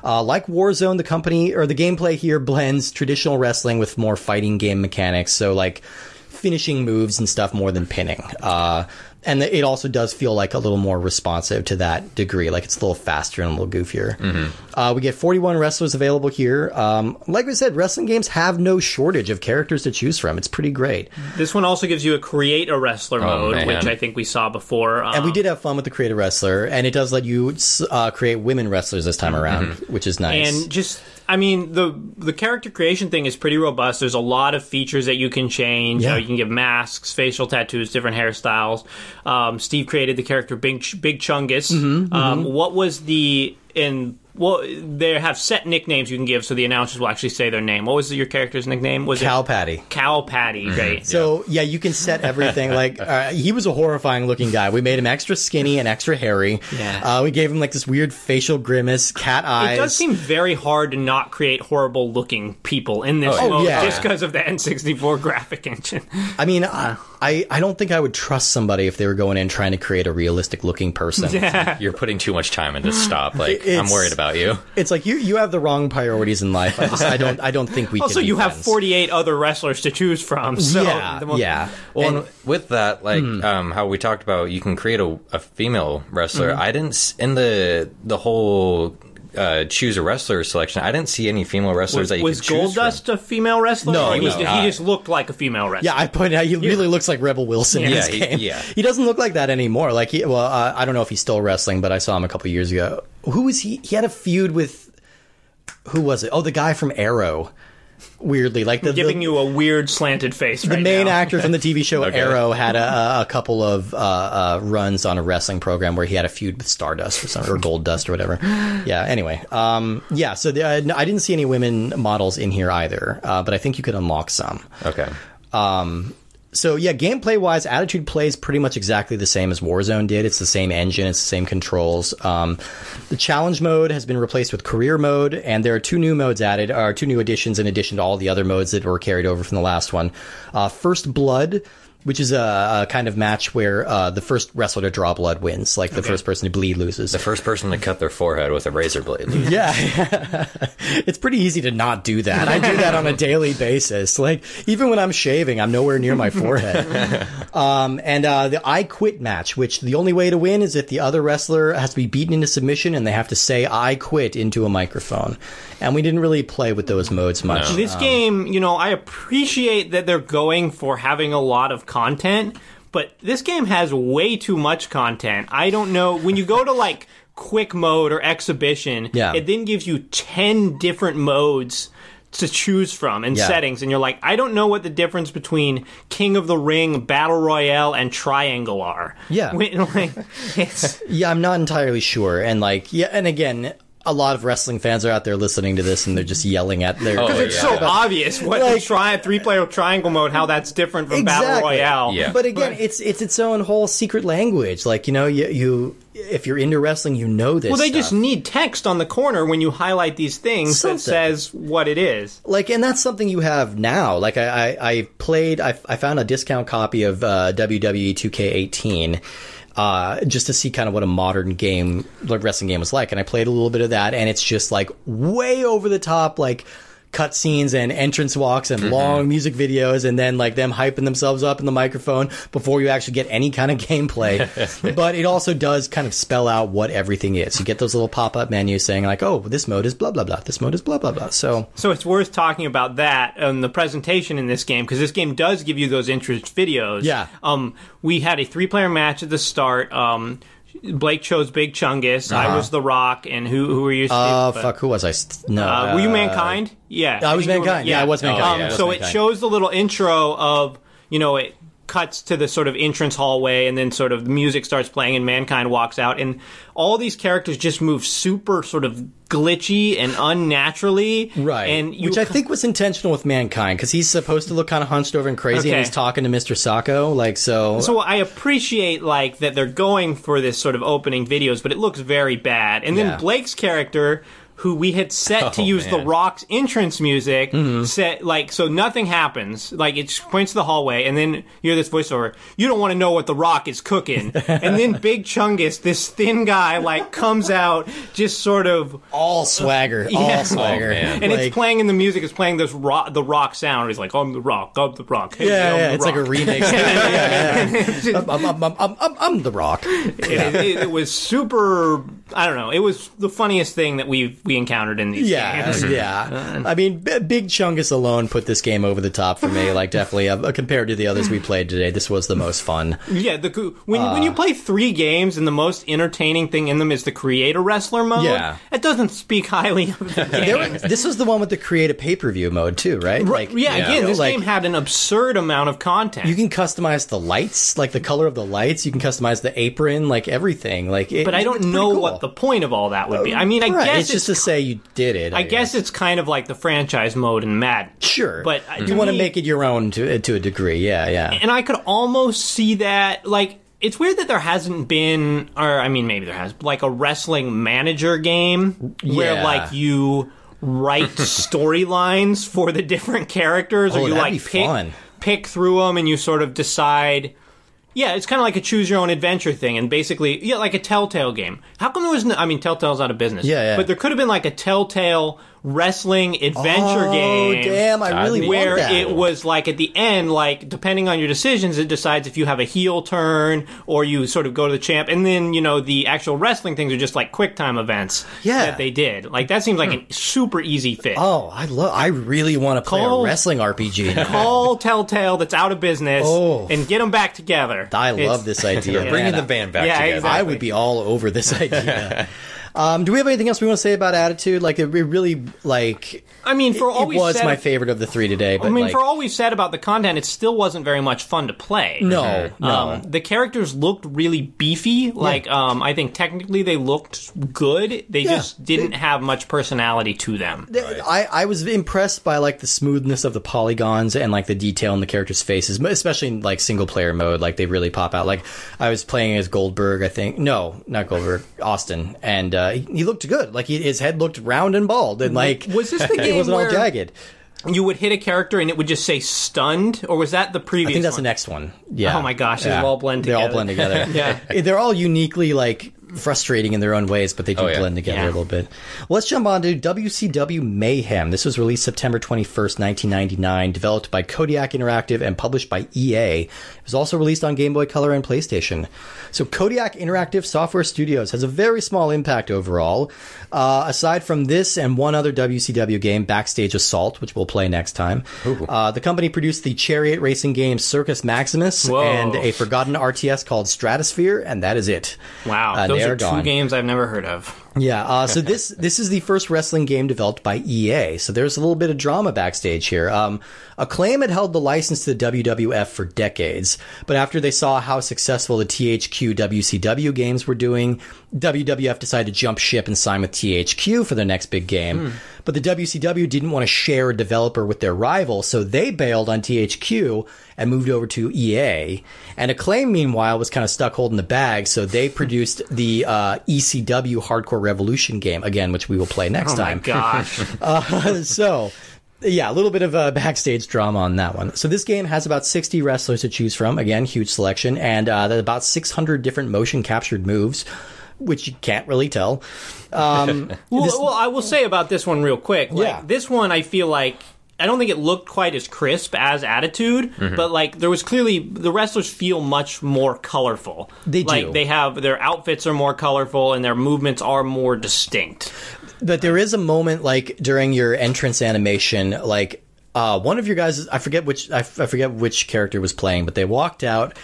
[SPEAKER 1] Uh, like Warzone, the company or the gameplay here blends traditional wrestling with more fighting game mechanics. So like finishing moves and stuff more than pinning. Uh, and it also does feel like a little more responsive to that degree. Like it's a little faster and a little goofier. Uh, we get 41 wrestlers available here. Um, like we said, wrestling games have no shortage of characters to choose from. It's pretty great.
[SPEAKER 2] This one also gives you a create a wrestler mode,
[SPEAKER 3] man.
[SPEAKER 2] which I think we saw before. Um,
[SPEAKER 1] And we did have fun with the create a wrestler, and it does let you uh, create women wrestlers this time around, which is nice.
[SPEAKER 2] and just I mean the the character creation thing is pretty robust. There's a lot of features that you can change.
[SPEAKER 1] Yeah.
[SPEAKER 2] You, know, you can give masks, facial tattoos, different hairstyles. Um, Steve created the character Big Ch- Big Chungus.
[SPEAKER 1] Mm-hmm,
[SPEAKER 2] um, What was the in well they have set nicknames you can give, so the announcers will actually say their name. What was your character's nickname? Was
[SPEAKER 1] Cow
[SPEAKER 2] it
[SPEAKER 1] Patty.
[SPEAKER 2] Cow Patty? Great.
[SPEAKER 1] So yeah, you can set everything. like uh, he was a horrifying looking guy. We made him extra skinny and extra hairy.
[SPEAKER 2] Yeah.
[SPEAKER 1] Uh, we gave him like this weird facial grimace, cat eyes.
[SPEAKER 2] It does seem very hard to not create horrible looking people in this
[SPEAKER 3] Oh,
[SPEAKER 2] mode
[SPEAKER 1] yeah.
[SPEAKER 2] just because of the N64 graphic engine.
[SPEAKER 1] I mean, I, I I don't think I would trust somebody if they were going in trying to create a realistic looking person. Yeah.
[SPEAKER 3] You're putting too much time into stop. Like I'm worried about you.
[SPEAKER 1] It's like you you have the wrong priorities in life. I just I don't I don't think we.
[SPEAKER 2] Also,
[SPEAKER 1] can be
[SPEAKER 2] you have
[SPEAKER 1] friends.
[SPEAKER 2] 48 other wrestlers to choose from. So
[SPEAKER 1] yeah,
[SPEAKER 2] the mo-
[SPEAKER 1] yeah.
[SPEAKER 3] Well,
[SPEAKER 1] And-
[SPEAKER 3] and with that, like um, how we talked about, you can create a, a female wrestler. I didn't s- in the the whole uh, choose a wrestler selection, I didn't see any female wrestlers
[SPEAKER 2] Was,
[SPEAKER 3] that you
[SPEAKER 2] was
[SPEAKER 3] could choose from.
[SPEAKER 2] Goldust a female wrestler?
[SPEAKER 1] No, he
[SPEAKER 2] he,
[SPEAKER 1] was
[SPEAKER 2] he
[SPEAKER 3] not.
[SPEAKER 2] just looked like a female wrestler.
[SPEAKER 1] Yeah, I pointed out he really looks like Rebel Wilson in
[SPEAKER 3] Yeah,
[SPEAKER 1] this
[SPEAKER 3] he-
[SPEAKER 1] game.
[SPEAKER 3] yeah.
[SPEAKER 1] he doesn't look like that anymore. Like, he, well, uh, I don't know if he's still wrestling, but I saw him a couple years ago. Who was he? He had a feud with who was it? Oh, the guy from Arrow. Weirdly, like the,
[SPEAKER 2] giving
[SPEAKER 1] the,
[SPEAKER 2] you a weird slanted face.
[SPEAKER 1] the
[SPEAKER 2] right
[SPEAKER 1] main
[SPEAKER 2] now.
[SPEAKER 1] actor from the TV show
[SPEAKER 3] Okay.
[SPEAKER 1] Arrow had a, a couple of uh, uh, runs on a wrestling program where he had a feud with Stardust or something, or Goldust or whatever. Yeah. Anyway, um, yeah. So the, I I didn't see any women models in here either, uh, but I think you could unlock some.
[SPEAKER 3] Okay.
[SPEAKER 1] Um, so yeah, gameplay wise, Attitude plays pretty much exactly the same as Warzone did. It's the same engine, it's the same controls. Um, the challenge mode has been replaced with career mode, and there are two new modes added, or two new additions in addition to all the other modes that were carried over from the last one. Uh, First Blood. Which is a, a kind of match where uh, the first wrestler to draw blood wins, like the first person to bleed loses.
[SPEAKER 3] The first person to cut their forehead with a razor blade.
[SPEAKER 1] Yeah. it's pretty easy to not do that. I do that on a daily basis. Like, even when I'm shaving, I'm nowhere near my forehead. Um, and uh, the I Quit match, which the only way to win is if the other wrestler has to be beaten into submission and they have to say I quit into a microphone. And we didn't really play with those modes much.
[SPEAKER 2] This game, you know, I appreciate that they're going for having a lot of content, but this game has way too much content. I don't know when you go to like quick mode or exhibition,
[SPEAKER 1] Yeah.
[SPEAKER 2] it then gives you 10 different modes to choose from and
[SPEAKER 1] Yeah.
[SPEAKER 2] settings and you're like I don't know what the difference between King of the Ring, Battle Royale and Triangle are.
[SPEAKER 1] Yeah.
[SPEAKER 2] When, like,
[SPEAKER 1] Yeah, I'm not entirely sure. And like, yeah, and again, a lot of wrestling fans are out there listening to this and they're just yelling at their.
[SPEAKER 3] Oh,
[SPEAKER 2] Because it's
[SPEAKER 3] yeah.
[SPEAKER 2] so obvious what
[SPEAKER 1] Like-
[SPEAKER 2] the tri- three-player triangle mode, how that's different from Battle Royale.
[SPEAKER 3] Yeah.
[SPEAKER 1] But again, it's it's its own whole secret language. Like you know, you, you if you're into wrestling, you know this.
[SPEAKER 2] Well, they just need text on the corner when you highlight these things
[SPEAKER 1] Something.
[SPEAKER 2] that says what it is.
[SPEAKER 1] like, and that's something you have now. Like I I, I played. I, I found a discount copy of uh, WWE 2K18. Uh, just to see kind of what a modern game, like wrestling game was like, and I played a little bit of that, and it's just like way over the top, like cutscenes and entrance walks and long music videos, and then like them hyping themselves up in the microphone before you actually get any kind of gameplay. but it also does kind of spell out what everything is. You get those little pop up menus saying like, "Oh, this mode is blah blah blah. This mode is blah blah blah." So
[SPEAKER 2] So it's worth talking about that and the presentation in this game because this game does give you those interest videos.
[SPEAKER 1] Yeah.
[SPEAKER 2] Um, we had a three-player match at the start. Um, Blake chose Big Chungus. I was The Rock, and who who were you?
[SPEAKER 1] Uh,
[SPEAKER 2] Steve?
[SPEAKER 1] fuck, who was I? St- No.
[SPEAKER 2] Uh, were you Mankind? Yeah,
[SPEAKER 1] I was
[SPEAKER 2] you were-
[SPEAKER 1] Mankind. Yeah, I was Mankind.
[SPEAKER 2] Um,
[SPEAKER 1] Yeah, I was
[SPEAKER 2] so
[SPEAKER 1] Mankind.
[SPEAKER 2] it shows the little intro of you know it cuts to the sort of entrance hallway, and then sort of the music starts playing, and Mankind walks out, and all these characters just move super sort of glitchy and unnaturally,
[SPEAKER 1] Right.
[SPEAKER 2] And you
[SPEAKER 1] Which I think was intentional with Mankind because he's supposed to look kind of hunched over and crazy and he's talking to Mr. Socko. Like, so.
[SPEAKER 2] So I appreciate like that they're going for this sort of opening videos, but it looks very bad. And
[SPEAKER 1] Yeah.
[SPEAKER 2] then Blake's character, who we had set to
[SPEAKER 3] Oh,
[SPEAKER 2] use the. Rock's entrance music,
[SPEAKER 1] Mm-hmm.
[SPEAKER 2] set like so nothing happens. Like it just points to the hallway, and then you hear this voiceover. You don't want to know what the Rock is cooking. and then Big Chungus, this thin guy, like comes out, just sort of
[SPEAKER 1] all swagger. All
[SPEAKER 2] Yeah.
[SPEAKER 1] swagger.
[SPEAKER 3] Oh,
[SPEAKER 2] and
[SPEAKER 1] Like-
[SPEAKER 2] it's playing in the music. It's playing this rock, the rock sound. He's like, "I'm the Rock. I'm the Rock." Hey,
[SPEAKER 1] Yeah, yeah,
[SPEAKER 2] the
[SPEAKER 1] it's like a
[SPEAKER 2] Rock."
[SPEAKER 1] remix. yeah, yeah, yeah. I'm, I'm, I'm, I'm, I'm, I'm the Rock.
[SPEAKER 2] it, it, it was super. I don't know. It was the funniest thing that we we encountered in these
[SPEAKER 1] Yeah,
[SPEAKER 2] games.
[SPEAKER 1] yeah. I mean, B- Big Chungus alone put this game over the top for me. Like, definitely uh, compared to the others we played today, this was the most fun.
[SPEAKER 2] Yeah, the when when
[SPEAKER 1] Uh.
[SPEAKER 2] you play three games and the most entertaining thing in them is the creator wrestler mode.
[SPEAKER 1] Yeah.
[SPEAKER 2] it doesn't speak highly of the game.
[SPEAKER 1] This was the one with the create a pay per view mode too, right? Like,
[SPEAKER 2] yeah,
[SPEAKER 3] Yeah.
[SPEAKER 2] again, this
[SPEAKER 1] like,
[SPEAKER 2] game had an absurd amount of content.
[SPEAKER 1] You can customize the lights, like the color of the lights. You can customize the apron, like everything. Like, it,
[SPEAKER 2] but I don't know
[SPEAKER 1] cool.
[SPEAKER 2] what the point of all that would be. I mean, I
[SPEAKER 1] right.
[SPEAKER 2] guess
[SPEAKER 1] it's just to say you did it.
[SPEAKER 2] I guess it's kind of like the franchise mode in Madden.
[SPEAKER 1] sure,
[SPEAKER 2] but, uh,
[SPEAKER 1] you want to make it your own to to a degree. Yeah, yeah.
[SPEAKER 2] and I could almost see that like it's weird that there hasn't been or I mean maybe there has like a wrestling manager game where
[SPEAKER 1] Yeah.
[SPEAKER 2] like you write storylines for the different characters
[SPEAKER 1] Oh,
[SPEAKER 2] or you like pick
[SPEAKER 1] fun.
[SPEAKER 2] pick through them and you sort of decide yeah, it's kind of like a choose your own adventure thing, and basically, yeah, like a Telltale game. How come there was no? I mean, Telltale's out of business.
[SPEAKER 1] Yeah, yeah.
[SPEAKER 2] But there could have been like a Telltale wrestling adventure
[SPEAKER 1] oh,
[SPEAKER 2] game.
[SPEAKER 1] damn! I really
[SPEAKER 2] where
[SPEAKER 1] want that.
[SPEAKER 2] it was like at the end, like depending on your decisions, it decides if you have a heel turn or you sort of go to the champ, and then you know the actual wrestling things are just like quick time events
[SPEAKER 1] Yeah.
[SPEAKER 2] that they did. Like that seems like hmm. a super easy fit.
[SPEAKER 1] Oh, I love. I really want to play
[SPEAKER 2] Call-
[SPEAKER 1] a wrestling RPG. now.
[SPEAKER 2] Call Telltale that's out of business
[SPEAKER 1] Oh.
[SPEAKER 2] and get them back together.
[SPEAKER 1] I
[SPEAKER 2] It's-
[SPEAKER 1] love this idea.
[SPEAKER 2] Yeah.
[SPEAKER 3] Bringing the band back
[SPEAKER 2] Yeah,
[SPEAKER 3] together.
[SPEAKER 2] exactly.
[SPEAKER 1] I would be all over this idea. um, do we have anything else we want to say about Attitude? Like, it really like.
[SPEAKER 2] I mean, for all
[SPEAKER 1] it
[SPEAKER 2] we've
[SPEAKER 1] was
[SPEAKER 2] said,
[SPEAKER 1] my favorite of the three today. But
[SPEAKER 2] I mean,
[SPEAKER 1] like,
[SPEAKER 2] for all we've said about the content, it still wasn't very much fun to play.
[SPEAKER 1] no, no.
[SPEAKER 2] Um, the characters looked really beefy. Like, um, I think technically they looked good. They
[SPEAKER 1] Yeah.
[SPEAKER 2] just didn't have much personality to them.
[SPEAKER 1] I, I was impressed by like the smoothness of the polygons and like the detail in the characters' faces, especially in like single player mode. Like they really pop out. Like I was playing as Goldberg, I think. No, not Goldberg, Austin, and uh, he, he looked good. Like he, his head looked round and bald, and like
[SPEAKER 2] Was this the game?
[SPEAKER 1] it wasn't all jagged.
[SPEAKER 2] You would hit a character and it would just say stunned, or was that the previous?
[SPEAKER 1] I think that's
[SPEAKER 2] one?
[SPEAKER 1] the next one. Yeah.
[SPEAKER 2] Oh my gosh, they all blend
[SPEAKER 1] They all
[SPEAKER 2] together.
[SPEAKER 1] blend together.
[SPEAKER 2] Yeah.
[SPEAKER 1] They're all uniquely like frustrating in their own ways, but they do
[SPEAKER 3] Oh, yeah.
[SPEAKER 1] blend together
[SPEAKER 2] Yeah.
[SPEAKER 1] a little bit. Well, let's jump on to WCW Mayhem. This was released September 21st, 1999, developed by Kodiak Interactive and published by EA. It was also released on Game Boy Color and PlayStation. So Kodiak Interactive Software Studios has a very small impact overall. Uh, aside from this and one other WCW game, Backstage Assault, which we'll play next time, uh, the company produced the chariot racing game Circus Maximus
[SPEAKER 2] Whoa.
[SPEAKER 1] and a forgotten RTS called Stratosphere, and that is it.
[SPEAKER 2] Wow,
[SPEAKER 1] Uh,
[SPEAKER 2] those are,
[SPEAKER 1] are
[SPEAKER 2] two games I've never heard of.
[SPEAKER 1] Yeah, uh, so this this is the first wrestling game developed by EA. So there's a little bit of drama backstage here. Um, Acclaim had held the license to the WWF for decades, but after they saw how successful the THQ WCW games were doing, WWF decided to jump ship and sign with THQ for their next big game. But the WCW didn't want to share a developer with their rival, so they bailed on THQ and moved over to EA. And Acclaim, meanwhile, was kind of stuck holding the bag, so they produced the uh, ECW Hardcore Revolution game again, which we will play next
[SPEAKER 2] Oh my
[SPEAKER 1] time.
[SPEAKER 2] gosh.
[SPEAKER 1] so, yeah, a little bit of a backstage drama on that one. So this game has about 60 wrestlers to choose from. Again, huge selection, and uh, about 600 different motion captured moves, which you can't really tell. Um,
[SPEAKER 2] Well,
[SPEAKER 1] this-
[SPEAKER 2] well, I will say about this one real quick. Like,
[SPEAKER 1] Yeah.
[SPEAKER 2] This one, I feel like. I don't think it looked quite as crisp as Attitude,
[SPEAKER 1] Mm-hmm.
[SPEAKER 2] but like there was clearly the wrestlers feel much more colorful.
[SPEAKER 1] They
[SPEAKER 2] like
[SPEAKER 1] do.
[SPEAKER 2] they have their outfits are more colorful and their movements are more distinct.
[SPEAKER 1] But there is a moment like during your entrance animation, like uh, one of your guys, I forget which, I, f- I forget which character was playing, but they walked out,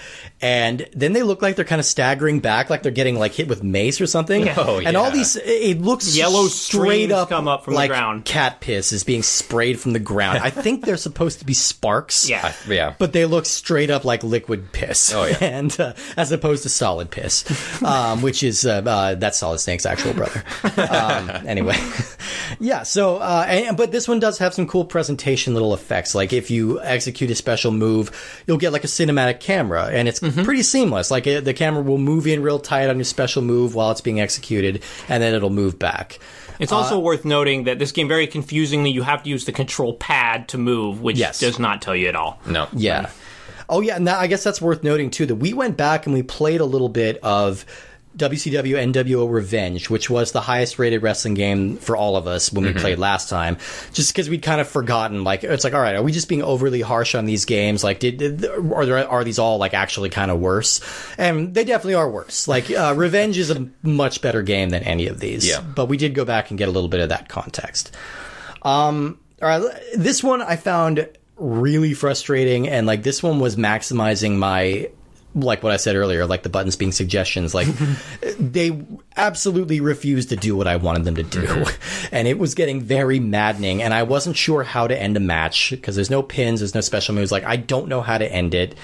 [SPEAKER 1] and then they look like they're kind of staggering back, like they're getting like hit with mace or something.
[SPEAKER 2] Yeah.
[SPEAKER 3] Oh,
[SPEAKER 1] And all these, it looks
[SPEAKER 2] Yellow
[SPEAKER 1] straight up
[SPEAKER 2] come up from the ground.
[SPEAKER 1] Cat piss is being sprayed from the ground. I think they're supposed to be sparks.
[SPEAKER 2] Yeah.
[SPEAKER 3] yeah.
[SPEAKER 1] But they look straight up like liquid piss,
[SPEAKER 3] Oh, yeah.
[SPEAKER 1] and uh, as opposed to solid piss, um, which is uh, uh, that's Solid Snake's actual brother. Um, anyway, yeah. So, uh, and, but this one does have some cool presentation little effects. Like if you execute a special move, you'll get like a cinematic camera, and it's
[SPEAKER 2] Mm-hmm.
[SPEAKER 1] Pretty seamless. Like uh the camera will move in real tight on your special move while it's being executed, and then it'll move back.
[SPEAKER 2] It's
[SPEAKER 1] Uh,
[SPEAKER 2] also worth noting that this game very confusingly you have to use the control pad to move, which
[SPEAKER 1] Yes.
[SPEAKER 2] does not tell you at all.
[SPEAKER 3] No.
[SPEAKER 1] Yeah. Oh yeah, and that, I guess that's worth noting too. That we went back and we played a little bit of WCW NWO Revenge, which was the highest rated wrestling game for all of us when we played last time. Just because we'd kind of forgotten, like it's like, all right, are we just being overly harsh on these games? Like, did, did are there are these all like actually kind of worse? And they definitely are worse. Like, uh, Revenge is a much better game than any of these.
[SPEAKER 3] Yeah.
[SPEAKER 1] But we did go back and get a little bit of that context. Um, all right, this one I found really frustrating, and like this one was maximizing my. Like what I said earlier, like the buttons being suggestions, like they absolutely refused to do what I wanted them to do. And it was getting very maddening. And I wasn't sure how to end a match because there's no pins, there's no special moves. Like, I don't know how to end it.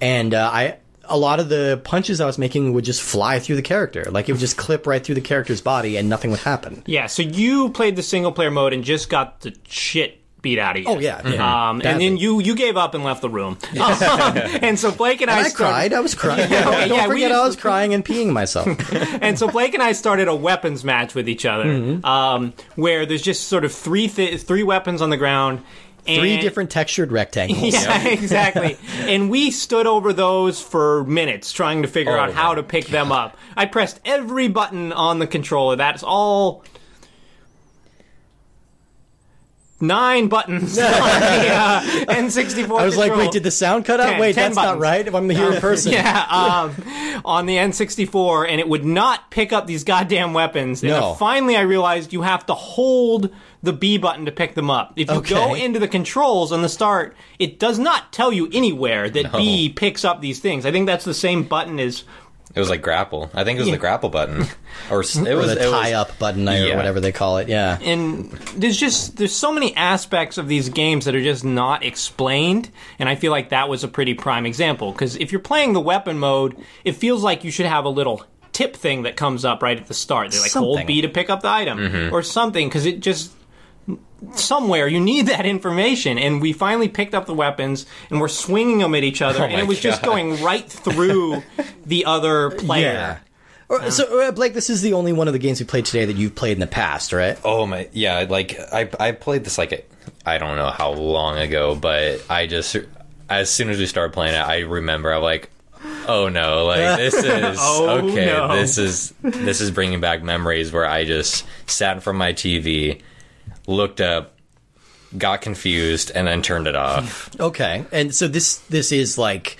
[SPEAKER 1] And uh, I, a lot of the punches I was making would just fly through the character. Like, it would just clip right through the character's body and nothing would happen.
[SPEAKER 2] Yeah, so you played the single player mode and just got the shit beat out of you.
[SPEAKER 1] Oh, yeah, yeah.
[SPEAKER 2] Um, and then you you gave up and left the room. Um, and so Blake and,
[SPEAKER 1] And
[SPEAKER 2] I,
[SPEAKER 1] I
[SPEAKER 2] started,
[SPEAKER 1] cried. I was crying.
[SPEAKER 2] Yeah, okay,
[SPEAKER 1] Don't
[SPEAKER 2] yeah, we
[SPEAKER 1] forget, I was crying and peeing myself.
[SPEAKER 2] and so Blake and I started a weapons match with each other,
[SPEAKER 1] Mm-hmm.
[SPEAKER 2] um, where there's just sort of three th- three weapons on the ground. And
[SPEAKER 1] Three different textured rectangles.
[SPEAKER 2] Yeah, exactly. and we stood over those for minutes trying to figure
[SPEAKER 3] Oh
[SPEAKER 2] out how to pick them up. I pressed every button on the controller. That's all. Nine buttons on the uh, N64.
[SPEAKER 1] I was like,
[SPEAKER 2] control.
[SPEAKER 1] wait, did the sound cut out?
[SPEAKER 2] Ten-
[SPEAKER 1] wait,
[SPEAKER 2] ten
[SPEAKER 1] that's not right. If I'm here in person.
[SPEAKER 2] Yeah, um, on the N64, and it would not pick up these goddamn weapons. And
[SPEAKER 1] No.
[SPEAKER 2] finally, I realized you have to hold the B button to pick them up. If you go into the controls on the start, it does not tell you anywhere that B picks up these things. I think that's the same button as
[SPEAKER 3] It was like grapple. I think it was the grapple button, or s- it
[SPEAKER 1] Or
[SPEAKER 3] was
[SPEAKER 1] the
[SPEAKER 3] it was-
[SPEAKER 1] tie up button or
[SPEAKER 3] Yeah.
[SPEAKER 1] whatever they call it. Yeah.
[SPEAKER 2] and there's just there's so many aspects of these games that are just not explained and i feel like that was a pretty prime example because if you're playing the weapon mode it feels like you should have a little tip thing that comes up right at the start they're like hold b to pick up the item mm-hmm. or something because it just somewhere you need that information and we finally picked up the weapons and we're swinging them at each other
[SPEAKER 3] Oh
[SPEAKER 2] and it was just going right through the other player
[SPEAKER 1] Yeah. Or, so, uh, Blake, this is the only one of the games we played today that you've played in the past, right?
[SPEAKER 3] Oh my, yeah. Like I, I played this like I don't know how long ago, but I just as soon as we started playing it, I remember I'm like, oh no, like this is
[SPEAKER 2] Oh,
[SPEAKER 3] okay.
[SPEAKER 2] no.
[SPEAKER 3] This is this is bringing back memories where I just sat in front of my TV, looked up, got confused, and then turned it off.
[SPEAKER 1] Okay, and so this this is like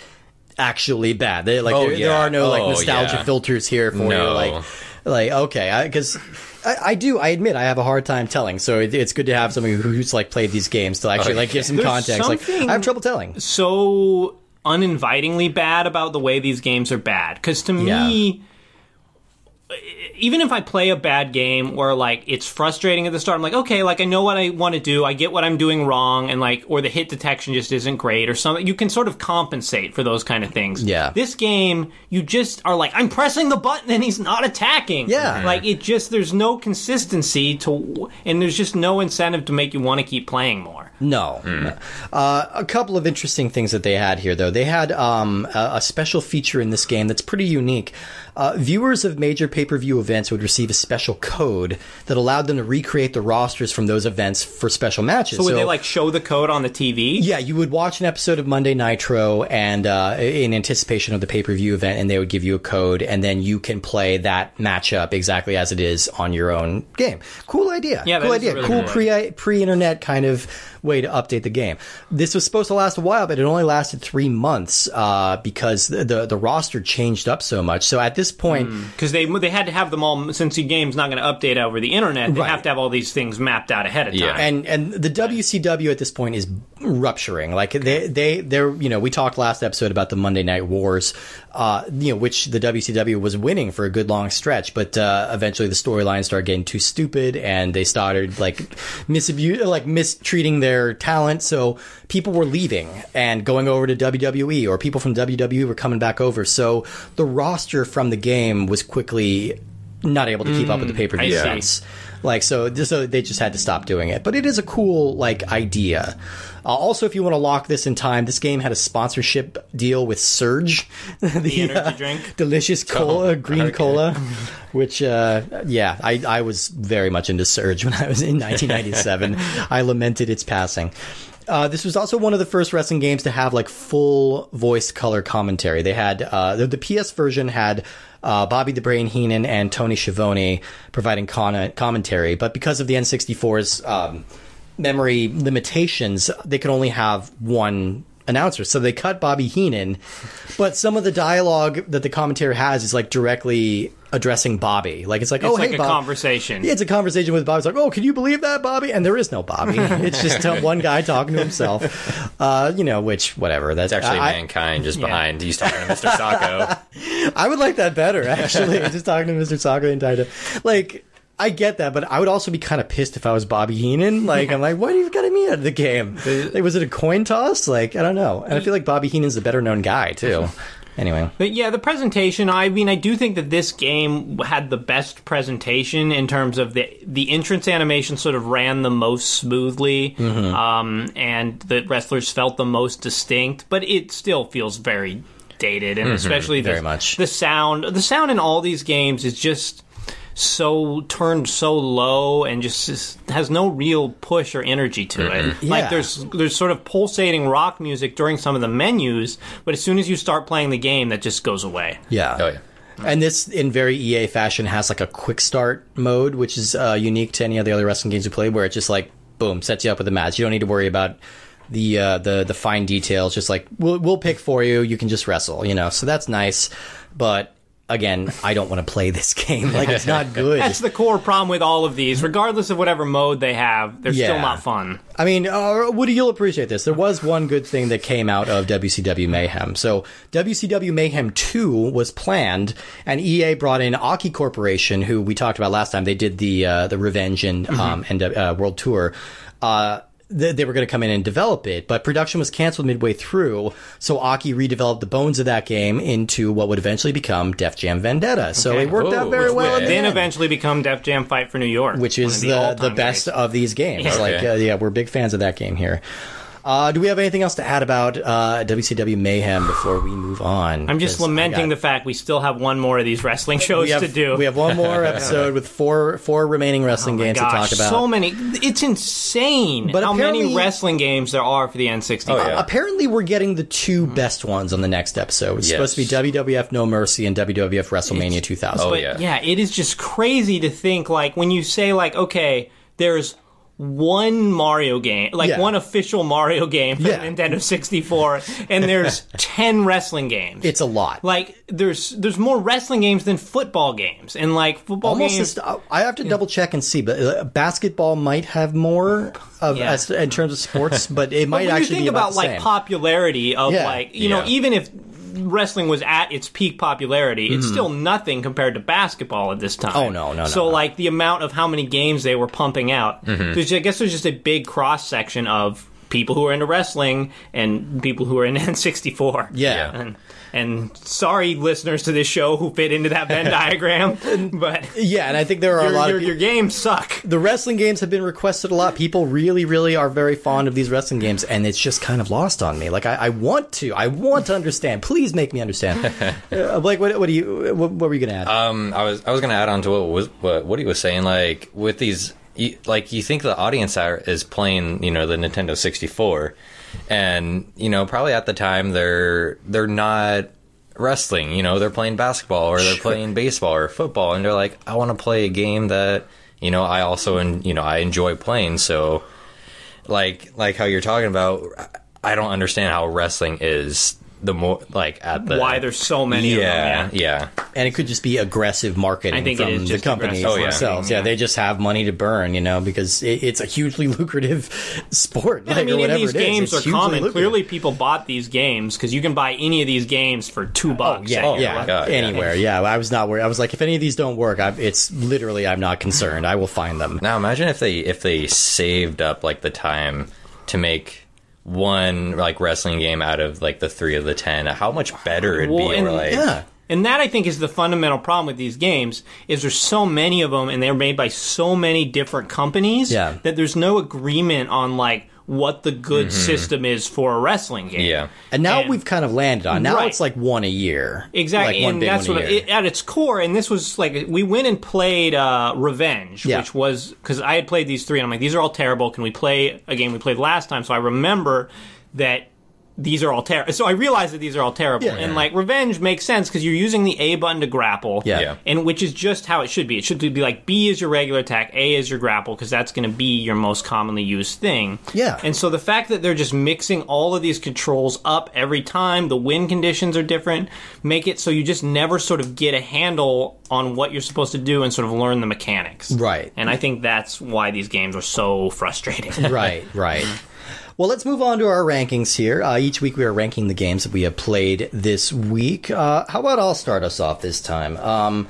[SPEAKER 1] actually bad. They, like
[SPEAKER 3] Oh,
[SPEAKER 1] there, there are no like
[SPEAKER 3] Oh,
[SPEAKER 1] nostalgia
[SPEAKER 3] yeah.
[SPEAKER 1] filters here for you. Like, like okay, because I, I do. I admit I have a hard time telling. So it, it's good to have somebody who's like played these games to actually
[SPEAKER 3] Oh,
[SPEAKER 1] like give some
[SPEAKER 2] There's
[SPEAKER 1] context. Like I have trouble telling.
[SPEAKER 2] so uninvitingly bad about the way these games are bad. Because to me, even if I play a bad game or like it's frustrating at the start, I'm like, okay, like I know what I want to do, I get what I'm doing wrong, and like, or the hit detection just isn't great or something. You can sort of compensate for those kind of things.
[SPEAKER 1] Yeah.
[SPEAKER 2] This game, you just are like, I'm pressing the button and he's not attacking.
[SPEAKER 1] Yeah.
[SPEAKER 2] Like it just, there's no consistency to, and there's just no incentive to make you want to keep playing more.
[SPEAKER 1] No. no. Uh, a couple of interesting things that they had here, though. They had um, a, a special feature in this game that's pretty unique. Uh, viewers of major pay per view events would receive a special code that allowed them to recreate the rosters from those events for special matches.
[SPEAKER 2] So would they like show the code on the TV?
[SPEAKER 1] Yeah, you would watch an episode of Monday Nitro and uh, in anticipation of the pay per view event, and they would give you a code, and then you can play that matchup exactly as it is on your own game. Cool idea.
[SPEAKER 2] Yeah,
[SPEAKER 1] cool idea.
[SPEAKER 2] really
[SPEAKER 1] cool
[SPEAKER 2] cool
[SPEAKER 1] pre pre internet kind of way to update the game. This was supposed to last a while, but it only lasted three months uh, because the, the the roster changed up so much. So at this point.
[SPEAKER 2] because they they had to have them all since the game's not going to update over the internet. They
[SPEAKER 1] Right.
[SPEAKER 2] have to have all these things mapped out ahead of time.
[SPEAKER 3] Yeah.
[SPEAKER 1] and and the WCW at this point is rupturing. Like they they they're you know we talked last episode about the Monday Night Wars, uh, you know which the WCW was winning for a good long stretch, but uh, eventually the storylines started getting too stupid and they started like misabuse like mistreating their talent. So people were leaving and going over to WWE, or people from WWE were coming back over. So the roster from the game was quickly not able to keep up with the pay per view. Like so, just so they just had to stop doing it. But it is a cool like idea. Uh, also, if you want to lock this in time, this game had a sponsorship deal with Surge, the,
[SPEAKER 2] energy drink?
[SPEAKER 1] delicious cola,
[SPEAKER 3] Oh,
[SPEAKER 1] green
[SPEAKER 3] okay.
[SPEAKER 1] cola. Which, uh, yeah, I, I was very much into Surge when I was in 1997. I lamented its passing. Uh, this was also one of the first wrestling games to have like full voice color commentary. They had uh, the, the PS version had uh, Bobby the Brain Heenan and Tony Schiavone providing con- commentary, but because of the N64's um, memory limitations, they could only have one announcer. So they cut Bobby Heenan, but some of the dialogue that the commentary has is like directly addressing Bobby. Like it's like,
[SPEAKER 2] It's
[SPEAKER 1] oh,
[SPEAKER 2] like
[SPEAKER 1] hey,
[SPEAKER 2] a
[SPEAKER 1] Bob.
[SPEAKER 2] conversation.
[SPEAKER 1] Yeah, it's a conversation with Bobby. It's like, oh, can you believe that, Bobby? And there is no Bobby. It's just one guy talking to himself. Uh, you know, which whatever. That's
[SPEAKER 3] It's actually
[SPEAKER 1] I,
[SPEAKER 3] mankind just behind. He's talking to Mr. Socko.
[SPEAKER 1] I would like that better, actually. just talking to Mr. Socko the entire time. Like, I get that, but I would also be kind of pissed if I was Bobby Heenan. Like, I'm like, why do you got to me out of the game? Like, was it a coin toss? Like, I don't know. And I feel like Bobby Heenan's the better known guy too. Anyway,
[SPEAKER 2] But yeah, the presentation. I mean, I do think that this game had the best presentation in terms of the the entrance animation. Sort of ran the most smoothly,
[SPEAKER 1] Mm-hmm.
[SPEAKER 2] um, and the wrestlers felt the most distinct. But it still feels very dated, and especially the,
[SPEAKER 1] Mm-hmm. Very much.
[SPEAKER 2] the sound. The sound in all these games is just so turned so low and just, just has no real push or energy to it.
[SPEAKER 1] Yeah.
[SPEAKER 2] Like there's there's sort of pulsating rock music during some of the menus, but as soon as you start playing the game, that just goes away.
[SPEAKER 1] yeah.
[SPEAKER 3] Oh yeah.
[SPEAKER 1] And this, in very EA fashion, has like a quick start mode, which is uh, unique to any of the other wrestling games we played, where it just like boom, sets you up with a match. You don't need to worry about the uh, the the fine details. Just like we'll we'll pick for you. You can just wrestle, you know. So that's nice, but. Again, I don't want to play this game. Like it's not good.
[SPEAKER 2] That's the core problem with all of these. Regardless of whatever mode they have, they're
[SPEAKER 1] Yeah.
[SPEAKER 2] still not fun.
[SPEAKER 1] I mean, uh, Woody, you'll appreciate this. There was one good thing that came out of WCW Mayhem. So, WCW Mayhem 2 was planned, and EA brought in Aki Corporation, who we talked about last time. They did the uh, the Revenge and um, and uh, World Tour. Uh, they, were going to come in and develop it, but production was canceled midway through. So Aki redeveloped the bones of that game into what would eventually become Def Jam Vendetta. So it worked out
[SPEAKER 3] Oh,
[SPEAKER 1] very well. the
[SPEAKER 2] Then
[SPEAKER 1] end
[SPEAKER 2] eventually become Def Jam Fight for New York,
[SPEAKER 1] which is
[SPEAKER 2] of
[SPEAKER 1] the the, best of these games.
[SPEAKER 2] Yeah.
[SPEAKER 1] Like,
[SPEAKER 3] Okay.
[SPEAKER 1] uh, yeah, we're big fans of that game here. Uh, do we have anything else to add about uh, WCW Mayhem before we move on?
[SPEAKER 2] I'm just
[SPEAKER 1] I
[SPEAKER 2] lamenting the fact we still have one more of these wrestling shows
[SPEAKER 1] have,
[SPEAKER 2] to do.
[SPEAKER 1] We have one more episode with four four remaining wrestling
[SPEAKER 2] Oh
[SPEAKER 1] games
[SPEAKER 2] gosh,
[SPEAKER 1] to talk about.
[SPEAKER 2] So many. It's insane
[SPEAKER 1] But
[SPEAKER 2] how many wrestling games there are for the N64.
[SPEAKER 3] Oh, yeah.
[SPEAKER 1] Apparently, we're getting the two
[SPEAKER 2] Hmm.
[SPEAKER 1] best ones on the next episode. It's
[SPEAKER 3] Yes.
[SPEAKER 1] supposed to be WWF No Mercy and WWF WrestleMania 2000.
[SPEAKER 3] Oh,
[SPEAKER 2] But
[SPEAKER 3] yeah.
[SPEAKER 2] yeah, it is just crazy to think like when you say like, okay, there's one Mario game, like
[SPEAKER 1] Yeah.
[SPEAKER 2] one official Mario game for
[SPEAKER 1] Yeah.
[SPEAKER 2] the Nintendo 64, and there's 10 wrestling games.
[SPEAKER 1] It's a lot.
[SPEAKER 2] like there's there's more wrestling games than football games, and like football
[SPEAKER 1] Almost
[SPEAKER 2] games.
[SPEAKER 1] I have to double check and see, but uh, basketball might have more of
[SPEAKER 2] Yeah.
[SPEAKER 1] as, in terms of sports, but it might But
[SPEAKER 2] when you
[SPEAKER 1] actually
[SPEAKER 2] think
[SPEAKER 1] be about,
[SPEAKER 2] about like
[SPEAKER 1] same.
[SPEAKER 2] popularity of like you know even if wrestling was at its peak popularity it's still nothing compared to basketball at this time
[SPEAKER 1] Mm-hmm. Oh, no, no, no,
[SPEAKER 2] so
[SPEAKER 1] no.
[SPEAKER 2] like the amount of how many games they were pumping out there's i guess there's just a big cross section of people who are into wrestling and people who are into n64
[SPEAKER 1] Yeah.
[SPEAKER 2] and and sorry listeners to this show who fit into that venn diagram but
[SPEAKER 1] Yeah, and I think there are
[SPEAKER 2] your,
[SPEAKER 1] a lot
[SPEAKER 2] your,
[SPEAKER 1] of
[SPEAKER 2] your games suck
[SPEAKER 1] the wrestling games have been requested a lot. People really, really are very fond of these wrestling games, and it's just kind of lost on me. Like I, I want to, I want to understand. Please make me understand. uh, Blake, what, what do you, what, what were you going to add?
[SPEAKER 3] Um, I was I was gonna add on to what was what Woody was saying. Like with these, you, like you think the audience are, is playing, you know, the Nintendo sixty four, and you know probably at the time they're they're not wrestling. You know, they're playing basketball or they're playing baseball or football, and they're like, I want to play a game that you know I also and you know I enjoy playing. So, like like how you're talking about, I don't understand how wrestling is the more like at the
[SPEAKER 2] why there's so many
[SPEAKER 3] yeah
[SPEAKER 2] of them yeah
[SPEAKER 3] yeah.
[SPEAKER 1] and it could just be aggressive marketing
[SPEAKER 2] I think
[SPEAKER 1] from
[SPEAKER 2] is
[SPEAKER 1] the
[SPEAKER 2] just
[SPEAKER 1] companies
[SPEAKER 3] Oh, yeah.
[SPEAKER 1] themselves. Yeah.
[SPEAKER 2] yeah.
[SPEAKER 1] they just have money to burn, you know, because it, it's a hugely lucrative sport. like,
[SPEAKER 2] I
[SPEAKER 1] or
[SPEAKER 2] mean, and
[SPEAKER 1] whatever
[SPEAKER 2] these
[SPEAKER 1] it is.
[SPEAKER 2] games
[SPEAKER 1] It's
[SPEAKER 2] are common.
[SPEAKER 1] lucrative.
[SPEAKER 2] Clearly, people bought these games because you can buy any of these games for two oh, bucks.
[SPEAKER 1] Yeah,
[SPEAKER 3] Oh,
[SPEAKER 1] yeah,
[SPEAKER 3] God,
[SPEAKER 1] anywhere. Yeah. I was not worried. I was like, if any of these don't work, I, it's literally I'm not concerned. I will find them.
[SPEAKER 3] Now imagine if they if they saved up like the time to make one like wrestling game out of like the three of the ten. How much better it'd
[SPEAKER 2] Well,
[SPEAKER 3] be.
[SPEAKER 2] and-
[SPEAKER 3] like
[SPEAKER 1] Yeah.
[SPEAKER 2] And that I think is the fundamental problem with these games is there's so many of them and they're made by so many different companies
[SPEAKER 1] Yeah.
[SPEAKER 2] that there's no agreement on like what the good system is for a wrestling game.
[SPEAKER 3] yeah.
[SPEAKER 1] And now
[SPEAKER 2] And-
[SPEAKER 1] we've kind of landed on. Now
[SPEAKER 2] Right.
[SPEAKER 1] it's like one a year.
[SPEAKER 2] Exactly,
[SPEAKER 1] Like one
[SPEAKER 2] and
[SPEAKER 1] big
[SPEAKER 2] that's
[SPEAKER 1] one
[SPEAKER 2] what
[SPEAKER 1] a year.
[SPEAKER 2] it, at its core. And this was like we went and played uh, Revenge,
[SPEAKER 1] Yeah.
[SPEAKER 2] which was because I had played these three, and I'm like, these are all terrible. Can we play a game we played last time? So I remember that these are all terrible. So I realized that these are all terrible,
[SPEAKER 1] Yeah.
[SPEAKER 2] and like Revenge makes sense because you're using the A button to grapple,
[SPEAKER 1] Yeah.
[SPEAKER 3] Yeah.
[SPEAKER 2] and which is just how it should be. It should be like B is your regular attack, A is your grapple, because that's going to be your most commonly used thing.
[SPEAKER 1] Yeah.
[SPEAKER 2] And so the fact that they're just mixing all of these controls up every time, the win conditions are different, make it so you just never sort of get a handle on what you're supposed to do and sort of learn the mechanics.
[SPEAKER 1] Right.
[SPEAKER 2] And I think that's why these games are so frustrating.
[SPEAKER 1] right, right. Well, let's move on to our rankings here. Uh, each week we are ranking the games that we have played this week. Uh, how about I'll start us off this time? Um,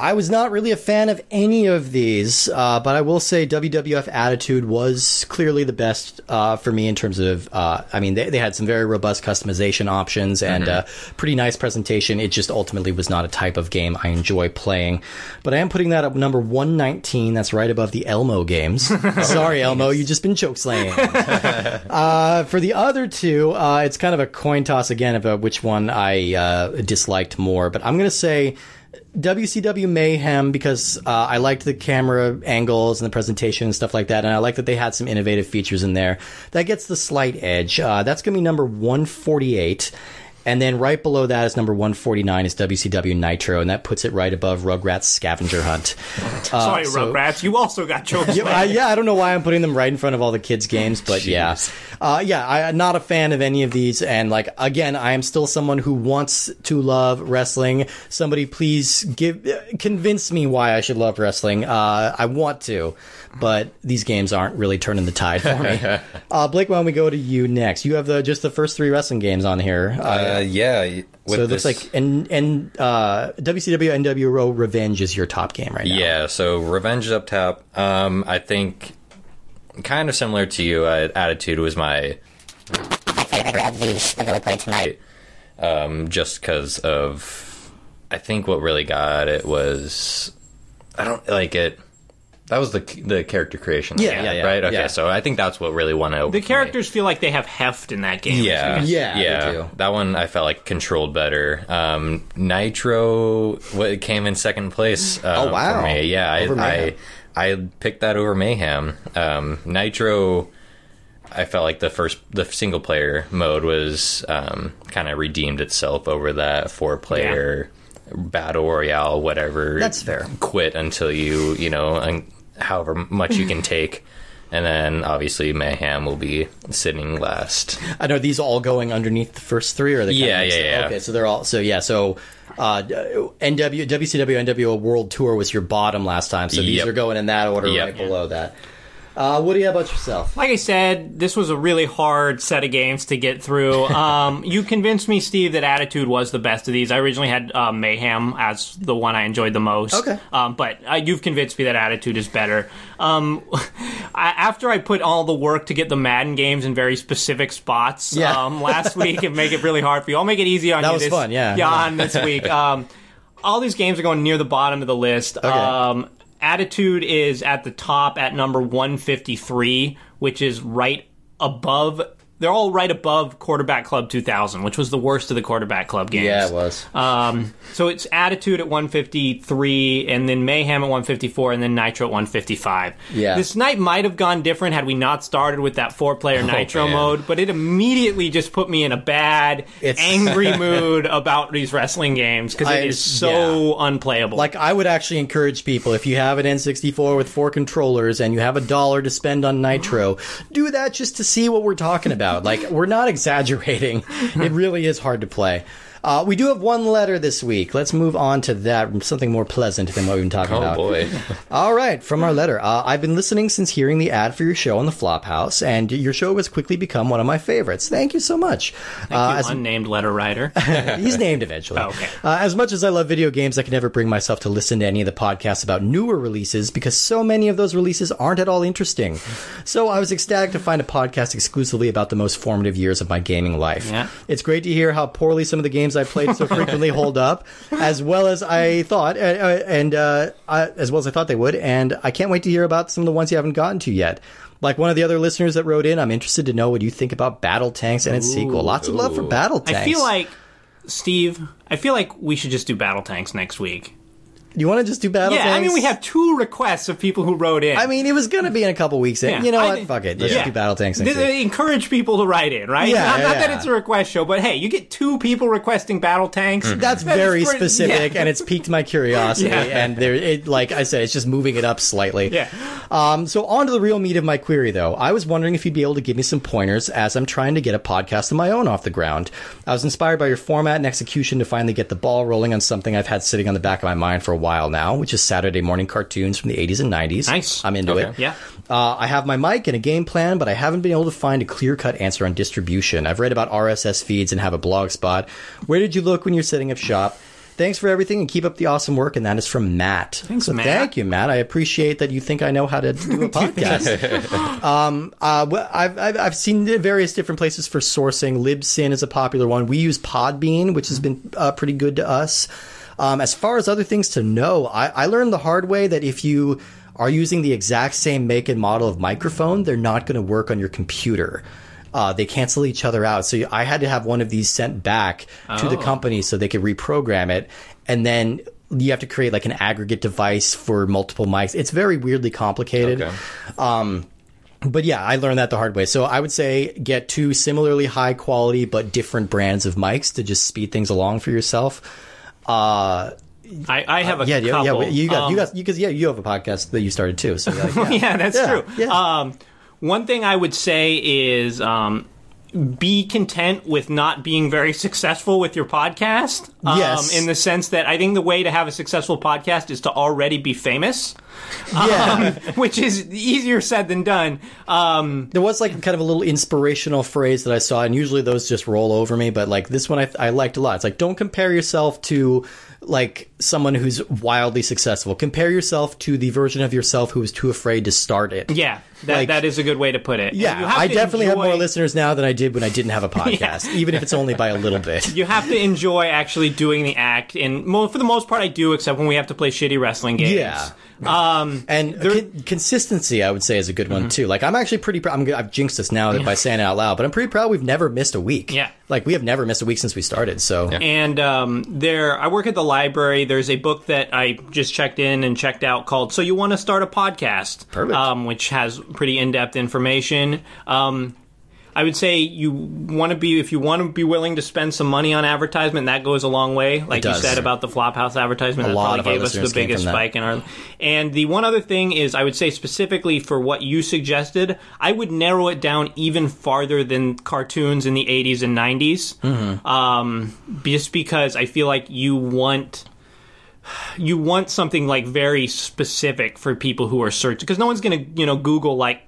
[SPEAKER 1] I was not really a fan of any of these, uh, but I will say WWF Attitude was clearly the best uh, for me in terms of. Uh, I mean, they, they had some very robust customization options and uh, pretty nice presentation. It just ultimately was not a type of game I enjoy playing. But I am putting that up number 119. That's right above the Elmo games. Sorry, Elmo, you've just been choke slaying. Uh, for the other two, uh, it's kind of a coin toss again about which one I uh, disliked more. But I'm going to say WCW Mayhem because uh, I liked the camera angles and the presentation and stuff like that, and I like that they had some innovative features in there. That gets the slight edge. Uh, that's going to be number 148. And then right below that is number 149 is WCW Nitro, and that puts it right above Rugrats Scavenger Hunt.
[SPEAKER 2] Sorry,
[SPEAKER 1] so-
[SPEAKER 2] Rugrats, you also got choked.
[SPEAKER 1] Yeah, I, yeah, I don't know why I'm putting them right in front of all the kids' games, but yeah, uh, yeah, I'm not a fan of any of these. And like again, I am still someone who wants to love wrestling. Somebody please give convince me why I should love wrestling. Uh, I want to, but these games aren't really turning the tide for me. uh, Blake, why don't we go to you next? You have the just the first three wrestling games on here. Uh,
[SPEAKER 3] Uh, yeah.
[SPEAKER 1] So it looks
[SPEAKER 3] this-
[SPEAKER 1] like and and uh, WCW NWO Revenge is your top game right now.
[SPEAKER 3] Yeah, so Revenge is up top. Um, I think kind of similar to you. Uh, Attitude was my point tonight. um, just because of I think what really got it was I don't like it. That was the the character creation.
[SPEAKER 1] Yeah,
[SPEAKER 3] Yeah,
[SPEAKER 1] yeah, yeah,
[SPEAKER 3] right. Okay,
[SPEAKER 1] yeah.
[SPEAKER 3] so I think that's what really won it. over
[SPEAKER 2] The
[SPEAKER 3] for me.
[SPEAKER 2] characters feel like they have heft in that game.
[SPEAKER 3] Yeah,
[SPEAKER 1] Yeah, they
[SPEAKER 3] yeah. That one I felt like controlled better. Um, Nitro, what came in second place? Um,
[SPEAKER 1] Oh, wow.
[SPEAKER 3] For me, yeah, I, I I picked that over Mayhem. Um, Nitro, I felt like the first the single player mode was um, kind of redeemed itself over that four player battle royale, whatever.
[SPEAKER 1] That's fair.
[SPEAKER 3] Quit until you you know, un- however much you can take. And then obviously Mayhem will be sitting last.
[SPEAKER 1] I know these all going underneath the first three, or they kind
[SPEAKER 3] Yeah, yeah, yeah.
[SPEAKER 1] Okay, so they're all so yeah. So uh, NW WCW NWO World Tour was your bottom last time, so these
[SPEAKER 3] Yep.
[SPEAKER 1] are going in that order
[SPEAKER 3] Yep.
[SPEAKER 1] right below that. Uh, Woody, how about yourself?
[SPEAKER 2] Like I said, this was a really hard set of games to get through. Um, you convinced me, Steve, that Attitude was the best of these. I originally had uh, Mayhem as the one I enjoyed the most.
[SPEAKER 1] Okay.
[SPEAKER 2] Um, but uh, you've convinced me that Attitude is better. Um, I, after I put all the work to get the Madden games in very specific spots
[SPEAKER 1] Yeah.
[SPEAKER 2] um, last week and make it really hard for you, I'll make it easy on
[SPEAKER 1] That
[SPEAKER 2] you.
[SPEAKER 1] was
[SPEAKER 2] this,
[SPEAKER 1] fun, yeah.
[SPEAKER 2] Yeah,
[SPEAKER 1] Yeah.
[SPEAKER 2] on this week. Um, all these games are going near the bottom of the list. Um, Attitude is at the top at number 153, which is right above. They're all right above Quarterback Club 2000, which was the worst of the Quarterback Club games.
[SPEAKER 1] Yeah, it was.
[SPEAKER 2] Um, so it's Attitude at 153, and then Mayhem at 154, and then Nitro at 155.
[SPEAKER 1] Yeah.
[SPEAKER 2] This night might have gone different had we not started with that four-player Nitro
[SPEAKER 3] man.
[SPEAKER 2] mode, but it immediately just put me in a bad,
[SPEAKER 1] It's-
[SPEAKER 2] angry mood about these wrestling games because
[SPEAKER 1] I
[SPEAKER 2] it is
[SPEAKER 1] under-
[SPEAKER 2] so unplayable.
[SPEAKER 1] Like I would actually encourage people if you have an N64 with four controllers and you have a dollar to spend on Nitro, do that just to see what we're talking about. Like we're not exaggerating. it really is hard to play. Uh, we do have one letter this week. Let's move on to that. Something more pleasant than what we've been talking
[SPEAKER 3] Oh
[SPEAKER 1] about.
[SPEAKER 3] Oh boy.
[SPEAKER 1] All right, from our letter. Uh, I've been listening since hearing the ad for your show on the Flophouse, and your show has quickly become one of my favorites. Thank you so much.
[SPEAKER 2] Thank
[SPEAKER 1] Uh,
[SPEAKER 2] you,
[SPEAKER 1] as-
[SPEAKER 2] unnamed letter writer.
[SPEAKER 1] He's named eventually.
[SPEAKER 2] Oh, okay.
[SPEAKER 1] Uh, as much as I love video games, I can never bring myself to listen to any of the podcasts about newer releases because so many of those releases aren't at all interesting. So I was ecstatic to find a podcast exclusively about the most formative years of my gaming life.
[SPEAKER 2] Yeah.
[SPEAKER 1] It's great to hear how poorly some of the games I played so frequently hold up, as well as I thought, uh, uh, and uh, I, as well as I thought they would. And I can't wait to hear about some of the ones you haven't gotten to yet. Like one of the other listeners that wrote in, I'm interested to know what you think about BattleTanx and its sequel. Lots of love for BattleTanx.
[SPEAKER 2] I feel like, Steve, I feel like we should just do BattleTanx next week.
[SPEAKER 1] You want to just do Battle
[SPEAKER 2] yeah,
[SPEAKER 1] Tanks?
[SPEAKER 2] I mean, we have two requests of people who wrote in.
[SPEAKER 1] I mean, it was going to be in a couple weeks.
[SPEAKER 2] Yeah,
[SPEAKER 1] you know
[SPEAKER 2] I
[SPEAKER 1] what? Fuck it. Let's
[SPEAKER 2] yeah.
[SPEAKER 1] just do BattleTanx next
[SPEAKER 2] encourage people to write in, right?
[SPEAKER 1] Yeah,
[SPEAKER 2] not,
[SPEAKER 1] yeah,
[SPEAKER 2] not that it's a request show, but hey, you get two people requesting BattleTanx.
[SPEAKER 1] That's very
[SPEAKER 2] pretty-
[SPEAKER 1] specific, and it's piqued my curiosity. And there, it, like I said, it's just moving it up slightly.
[SPEAKER 2] Yeah.
[SPEAKER 1] Um, so on to the real meat of my query, though. I was wondering if you'd be able to give me some pointers as I'm trying to get a podcast of my own off the ground. I was inspired by your format and execution to finally get the ball rolling on something I've had sitting on the back of my mind for a while now, which is Saturday morning cartoons from the 80s and 90s.
[SPEAKER 2] Nice.
[SPEAKER 1] I'm into
[SPEAKER 3] Okay.
[SPEAKER 1] it.
[SPEAKER 2] Yeah.
[SPEAKER 1] Uh, I have my mic and a game plan, but I haven't been able to find a clear cut answer on distribution. I've read about RSS feeds and have a blog spot. Where did you look when you're setting up shop? Thanks for everything and keep up the awesome work. And that is from Matt.
[SPEAKER 2] Thanks,
[SPEAKER 1] so
[SPEAKER 2] Matt.
[SPEAKER 1] Thank you, Matt. I appreciate that you think I know how to do a podcast. um, uh, well, I've, I've, I've seen various different places for sourcing. Libsyn is a popular one. We use Podbean, which has been uh, pretty good to us. Um, as far as other things to know, I, I learned the hard way that if you are using the exact same make and model of microphone, they're not going to work on your computer. Uh, they cancel each other out. So I had to have one of these sent back to the
[SPEAKER 2] Oh.
[SPEAKER 1] company so they could reprogram it. And then you have to create like an aggregate device for multiple mics. It's very weirdly complicated.
[SPEAKER 3] Okay.
[SPEAKER 1] but yeah, I learned that the hard way. So I would say get two similarly high quality but different brands of mics to just speed things along for yourself. Uh,
[SPEAKER 2] I, I have a
[SPEAKER 1] yeah, yeah,
[SPEAKER 2] couple.
[SPEAKER 1] yeah. You got,
[SPEAKER 2] Um,
[SPEAKER 1] you got, because yeah, you have a podcast that you started too. So like, yeah.
[SPEAKER 2] yeah, that's
[SPEAKER 1] Yeah,
[SPEAKER 2] true.
[SPEAKER 1] yeah.
[SPEAKER 2] Um, one thing I would say is um, be content with not being very successful with your podcast. Um,
[SPEAKER 1] Yes.
[SPEAKER 2] In the sense that I think the way to have a successful podcast is to already be famous,
[SPEAKER 1] yeah.
[SPEAKER 2] which is easier said than done. Um,
[SPEAKER 1] There was like kind of a little inspirational phrase that I saw, and usually those just roll over me. But like this one, I, I liked a lot. It's like don't compare yourself to like someone who's wildly successful. Compare yourself to the version of yourself who was too afraid to start it.
[SPEAKER 2] yeah, that,
[SPEAKER 1] Like-
[SPEAKER 2] that is a good way to put it.
[SPEAKER 1] Yeah, I definitely have more listeners now than I did when I didn't have a podcast, even if it's only by a little bit.
[SPEAKER 2] You have to enjoy actually doing the act, and for the most part, I do, except when we have to play shitty wrestling games.
[SPEAKER 1] Yeah.
[SPEAKER 2] Um,
[SPEAKER 1] And con- consistency, I would say, is a good one
[SPEAKER 2] Mm-hmm.
[SPEAKER 1] too. Like I'm actually pretty. Pr- I'm, I've jinxed this now by saying it out loud, but I'm pretty proud we've never missed a week.
[SPEAKER 2] Yeah.
[SPEAKER 1] like we have never missed a week since we started. So
[SPEAKER 2] And um, there, I work at the library. There's a book that I just checked in and checked out called "So You Want to Start a Podcast,"
[SPEAKER 1] Perfect.
[SPEAKER 2] Um, which has pretty in-depth information. Um, I would say you want to be if you want to be willing to spend some money on advertisement. That goes a long way. Like you said about the Flophouse advertisement,
[SPEAKER 1] A
[SPEAKER 2] that
[SPEAKER 1] lot
[SPEAKER 2] probably
[SPEAKER 1] of
[SPEAKER 2] gave us the biggest spike in our. And the one other thing is, I would say specifically for what you suggested, I would narrow it down even farther than cartoons in the 80s and 90s.
[SPEAKER 1] Mm-hmm.
[SPEAKER 2] Um, just because I feel like you want you want something like very specific for people who are searching because no one's gonna you know Google like.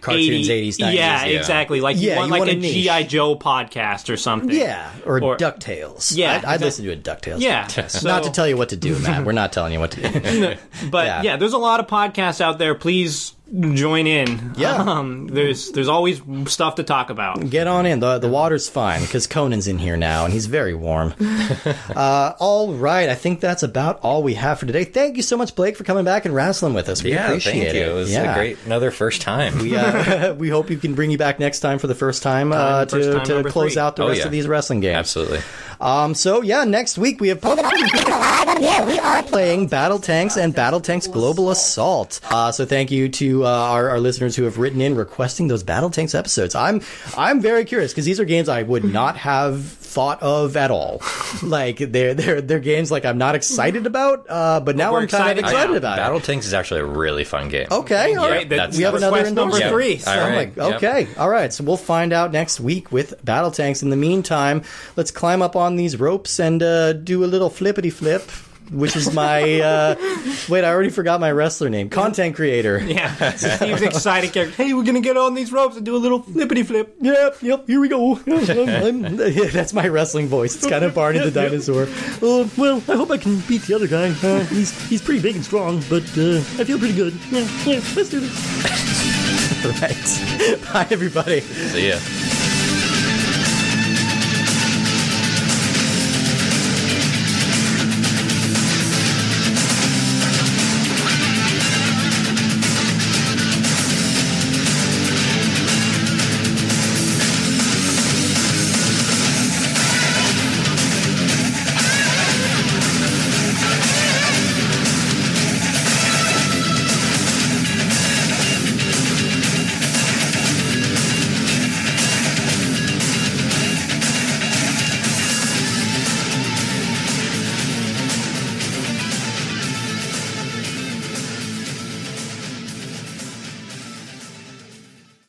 [SPEAKER 1] Cartoons,
[SPEAKER 2] 80
[SPEAKER 1] 80s, 90s.
[SPEAKER 2] yeah,
[SPEAKER 3] yeah.
[SPEAKER 2] exactly. Like you
[SPEAKER 1] Yeah,
[SPEAKER 2] want like a
[SPEAKER 1] a.
[SPEAKER 2] GI Joe podcast or something.
[SPEAKER 1] Yeah, or,
[SPEAKER 2] Or-
[SPEAKER 1] Ducktales.
[SPEAKER 2] Yeah,
[SPEAKER 1] I'd, I'd listen to a Ducktales.
[SPEAKER 2] Yeah,
[SPEAKER 1] podcast.
[SPEAKER 2] so-
[SPEAKER 1] not to tell you what to do, Matt. We're not telling you what to do.
[SPEAKER 2] But
[SPEAKER 1] Yeah.
[SPEAKER 2] yeah. there's a lot of podcasts out there. Please join in.
[SPEAKER 1] Yeah.
[SPEAKER 2] um, there's there's always stuff to talk about.
[SPEAKER 1] Get on in. the The water's fine because Conan's in here now and he's very warm. uh, all right, I think that's about all we have for today. Thank you so much, Blake, for coming back and wrestling with us. We
[SPEAKER 3] Yeah,
[SPEAKER 1] appreciate
[SPEAKER 3] thank you.
[SPEAKER 1] it.
[SPEAKER 3] It was
[SPEAKER 1] yeah.
[SPEAKER 3] a great another first time.
[SPEAKER 1] We, uh, we hope you can bring you back next time for the first time, uh,
[SPEAKER 2] Time, first
[SPEAKER 1] to,
[SPEAKER 2] time
[SPEAKER 1] to close
[SPEAKER 2] three.
[SPEAKER 1] out the
[SPEAKER 3] Oh,
[SPEAKER 1] rest
[SPEAKER 3] yeah.
[SPEAKER 1] of these wrestling games.
[SPEAKER 3] Absolutely.
[SPEAKER 1] Um, so yeah, next week we have we are playing BattleTanx and BattleTanx Global Assault. Uh, so thank you to uh, our, our listeners who have written in requesting those BattleTanx episodes. I'm I'm very curious because these are games I would not have thought of at all. like they're they're they're games like I'm not excited about, uh, but now
[SPEAKER 2] We're
[SPEAKER 1] I'm kind of
[SPEAKER 2] excited now.
[SPEAKER 1] about
[SPEAKER 3] Battle
[SPEAKER 1] it.
[SPEAKER 3] Tanks is actually a really fun game.
[SPEAKER 1] Okay, all right.
[SPEAKER 2] Yeah,
[SPEAKER 3] That's-
[SPEAKER 1] we have another
[SPEAKER 2] number
[SPEAKER 1] endorsement.
[SPEAKER 2] three. So-
[SPEAKER 3] right.
[SPEAKER 1] my-
[SPEAKER 3] Yep.
[SPEAKER 1] okay, all right. So we'll find out next week with BattleTanx. In the meantime, let's climb up on these ropes and uh, do a little flippity flip, which is my uh, wait. I already forgot my wrestler name. Content creator.
[SPEAKER 2] Yeah, Steve's excited character. Hey, we're gonna get on these ropes and do a little flippity flip.
[SPEAKER 1] Yep, yep. Here we go. I'm- yeah, that's my wrestling voice. It's kind of Barney the dinosaur.
[SPEAKER 4] Uh, well, I hope I can beat the other guy. Uh, he's he's pretty big and strong, but uh, I feel pretty good. Yeah, yeah, let's do this.
[SPEAKER 1] Right. Bye, everybody.
[SPEAKER 3] See ya.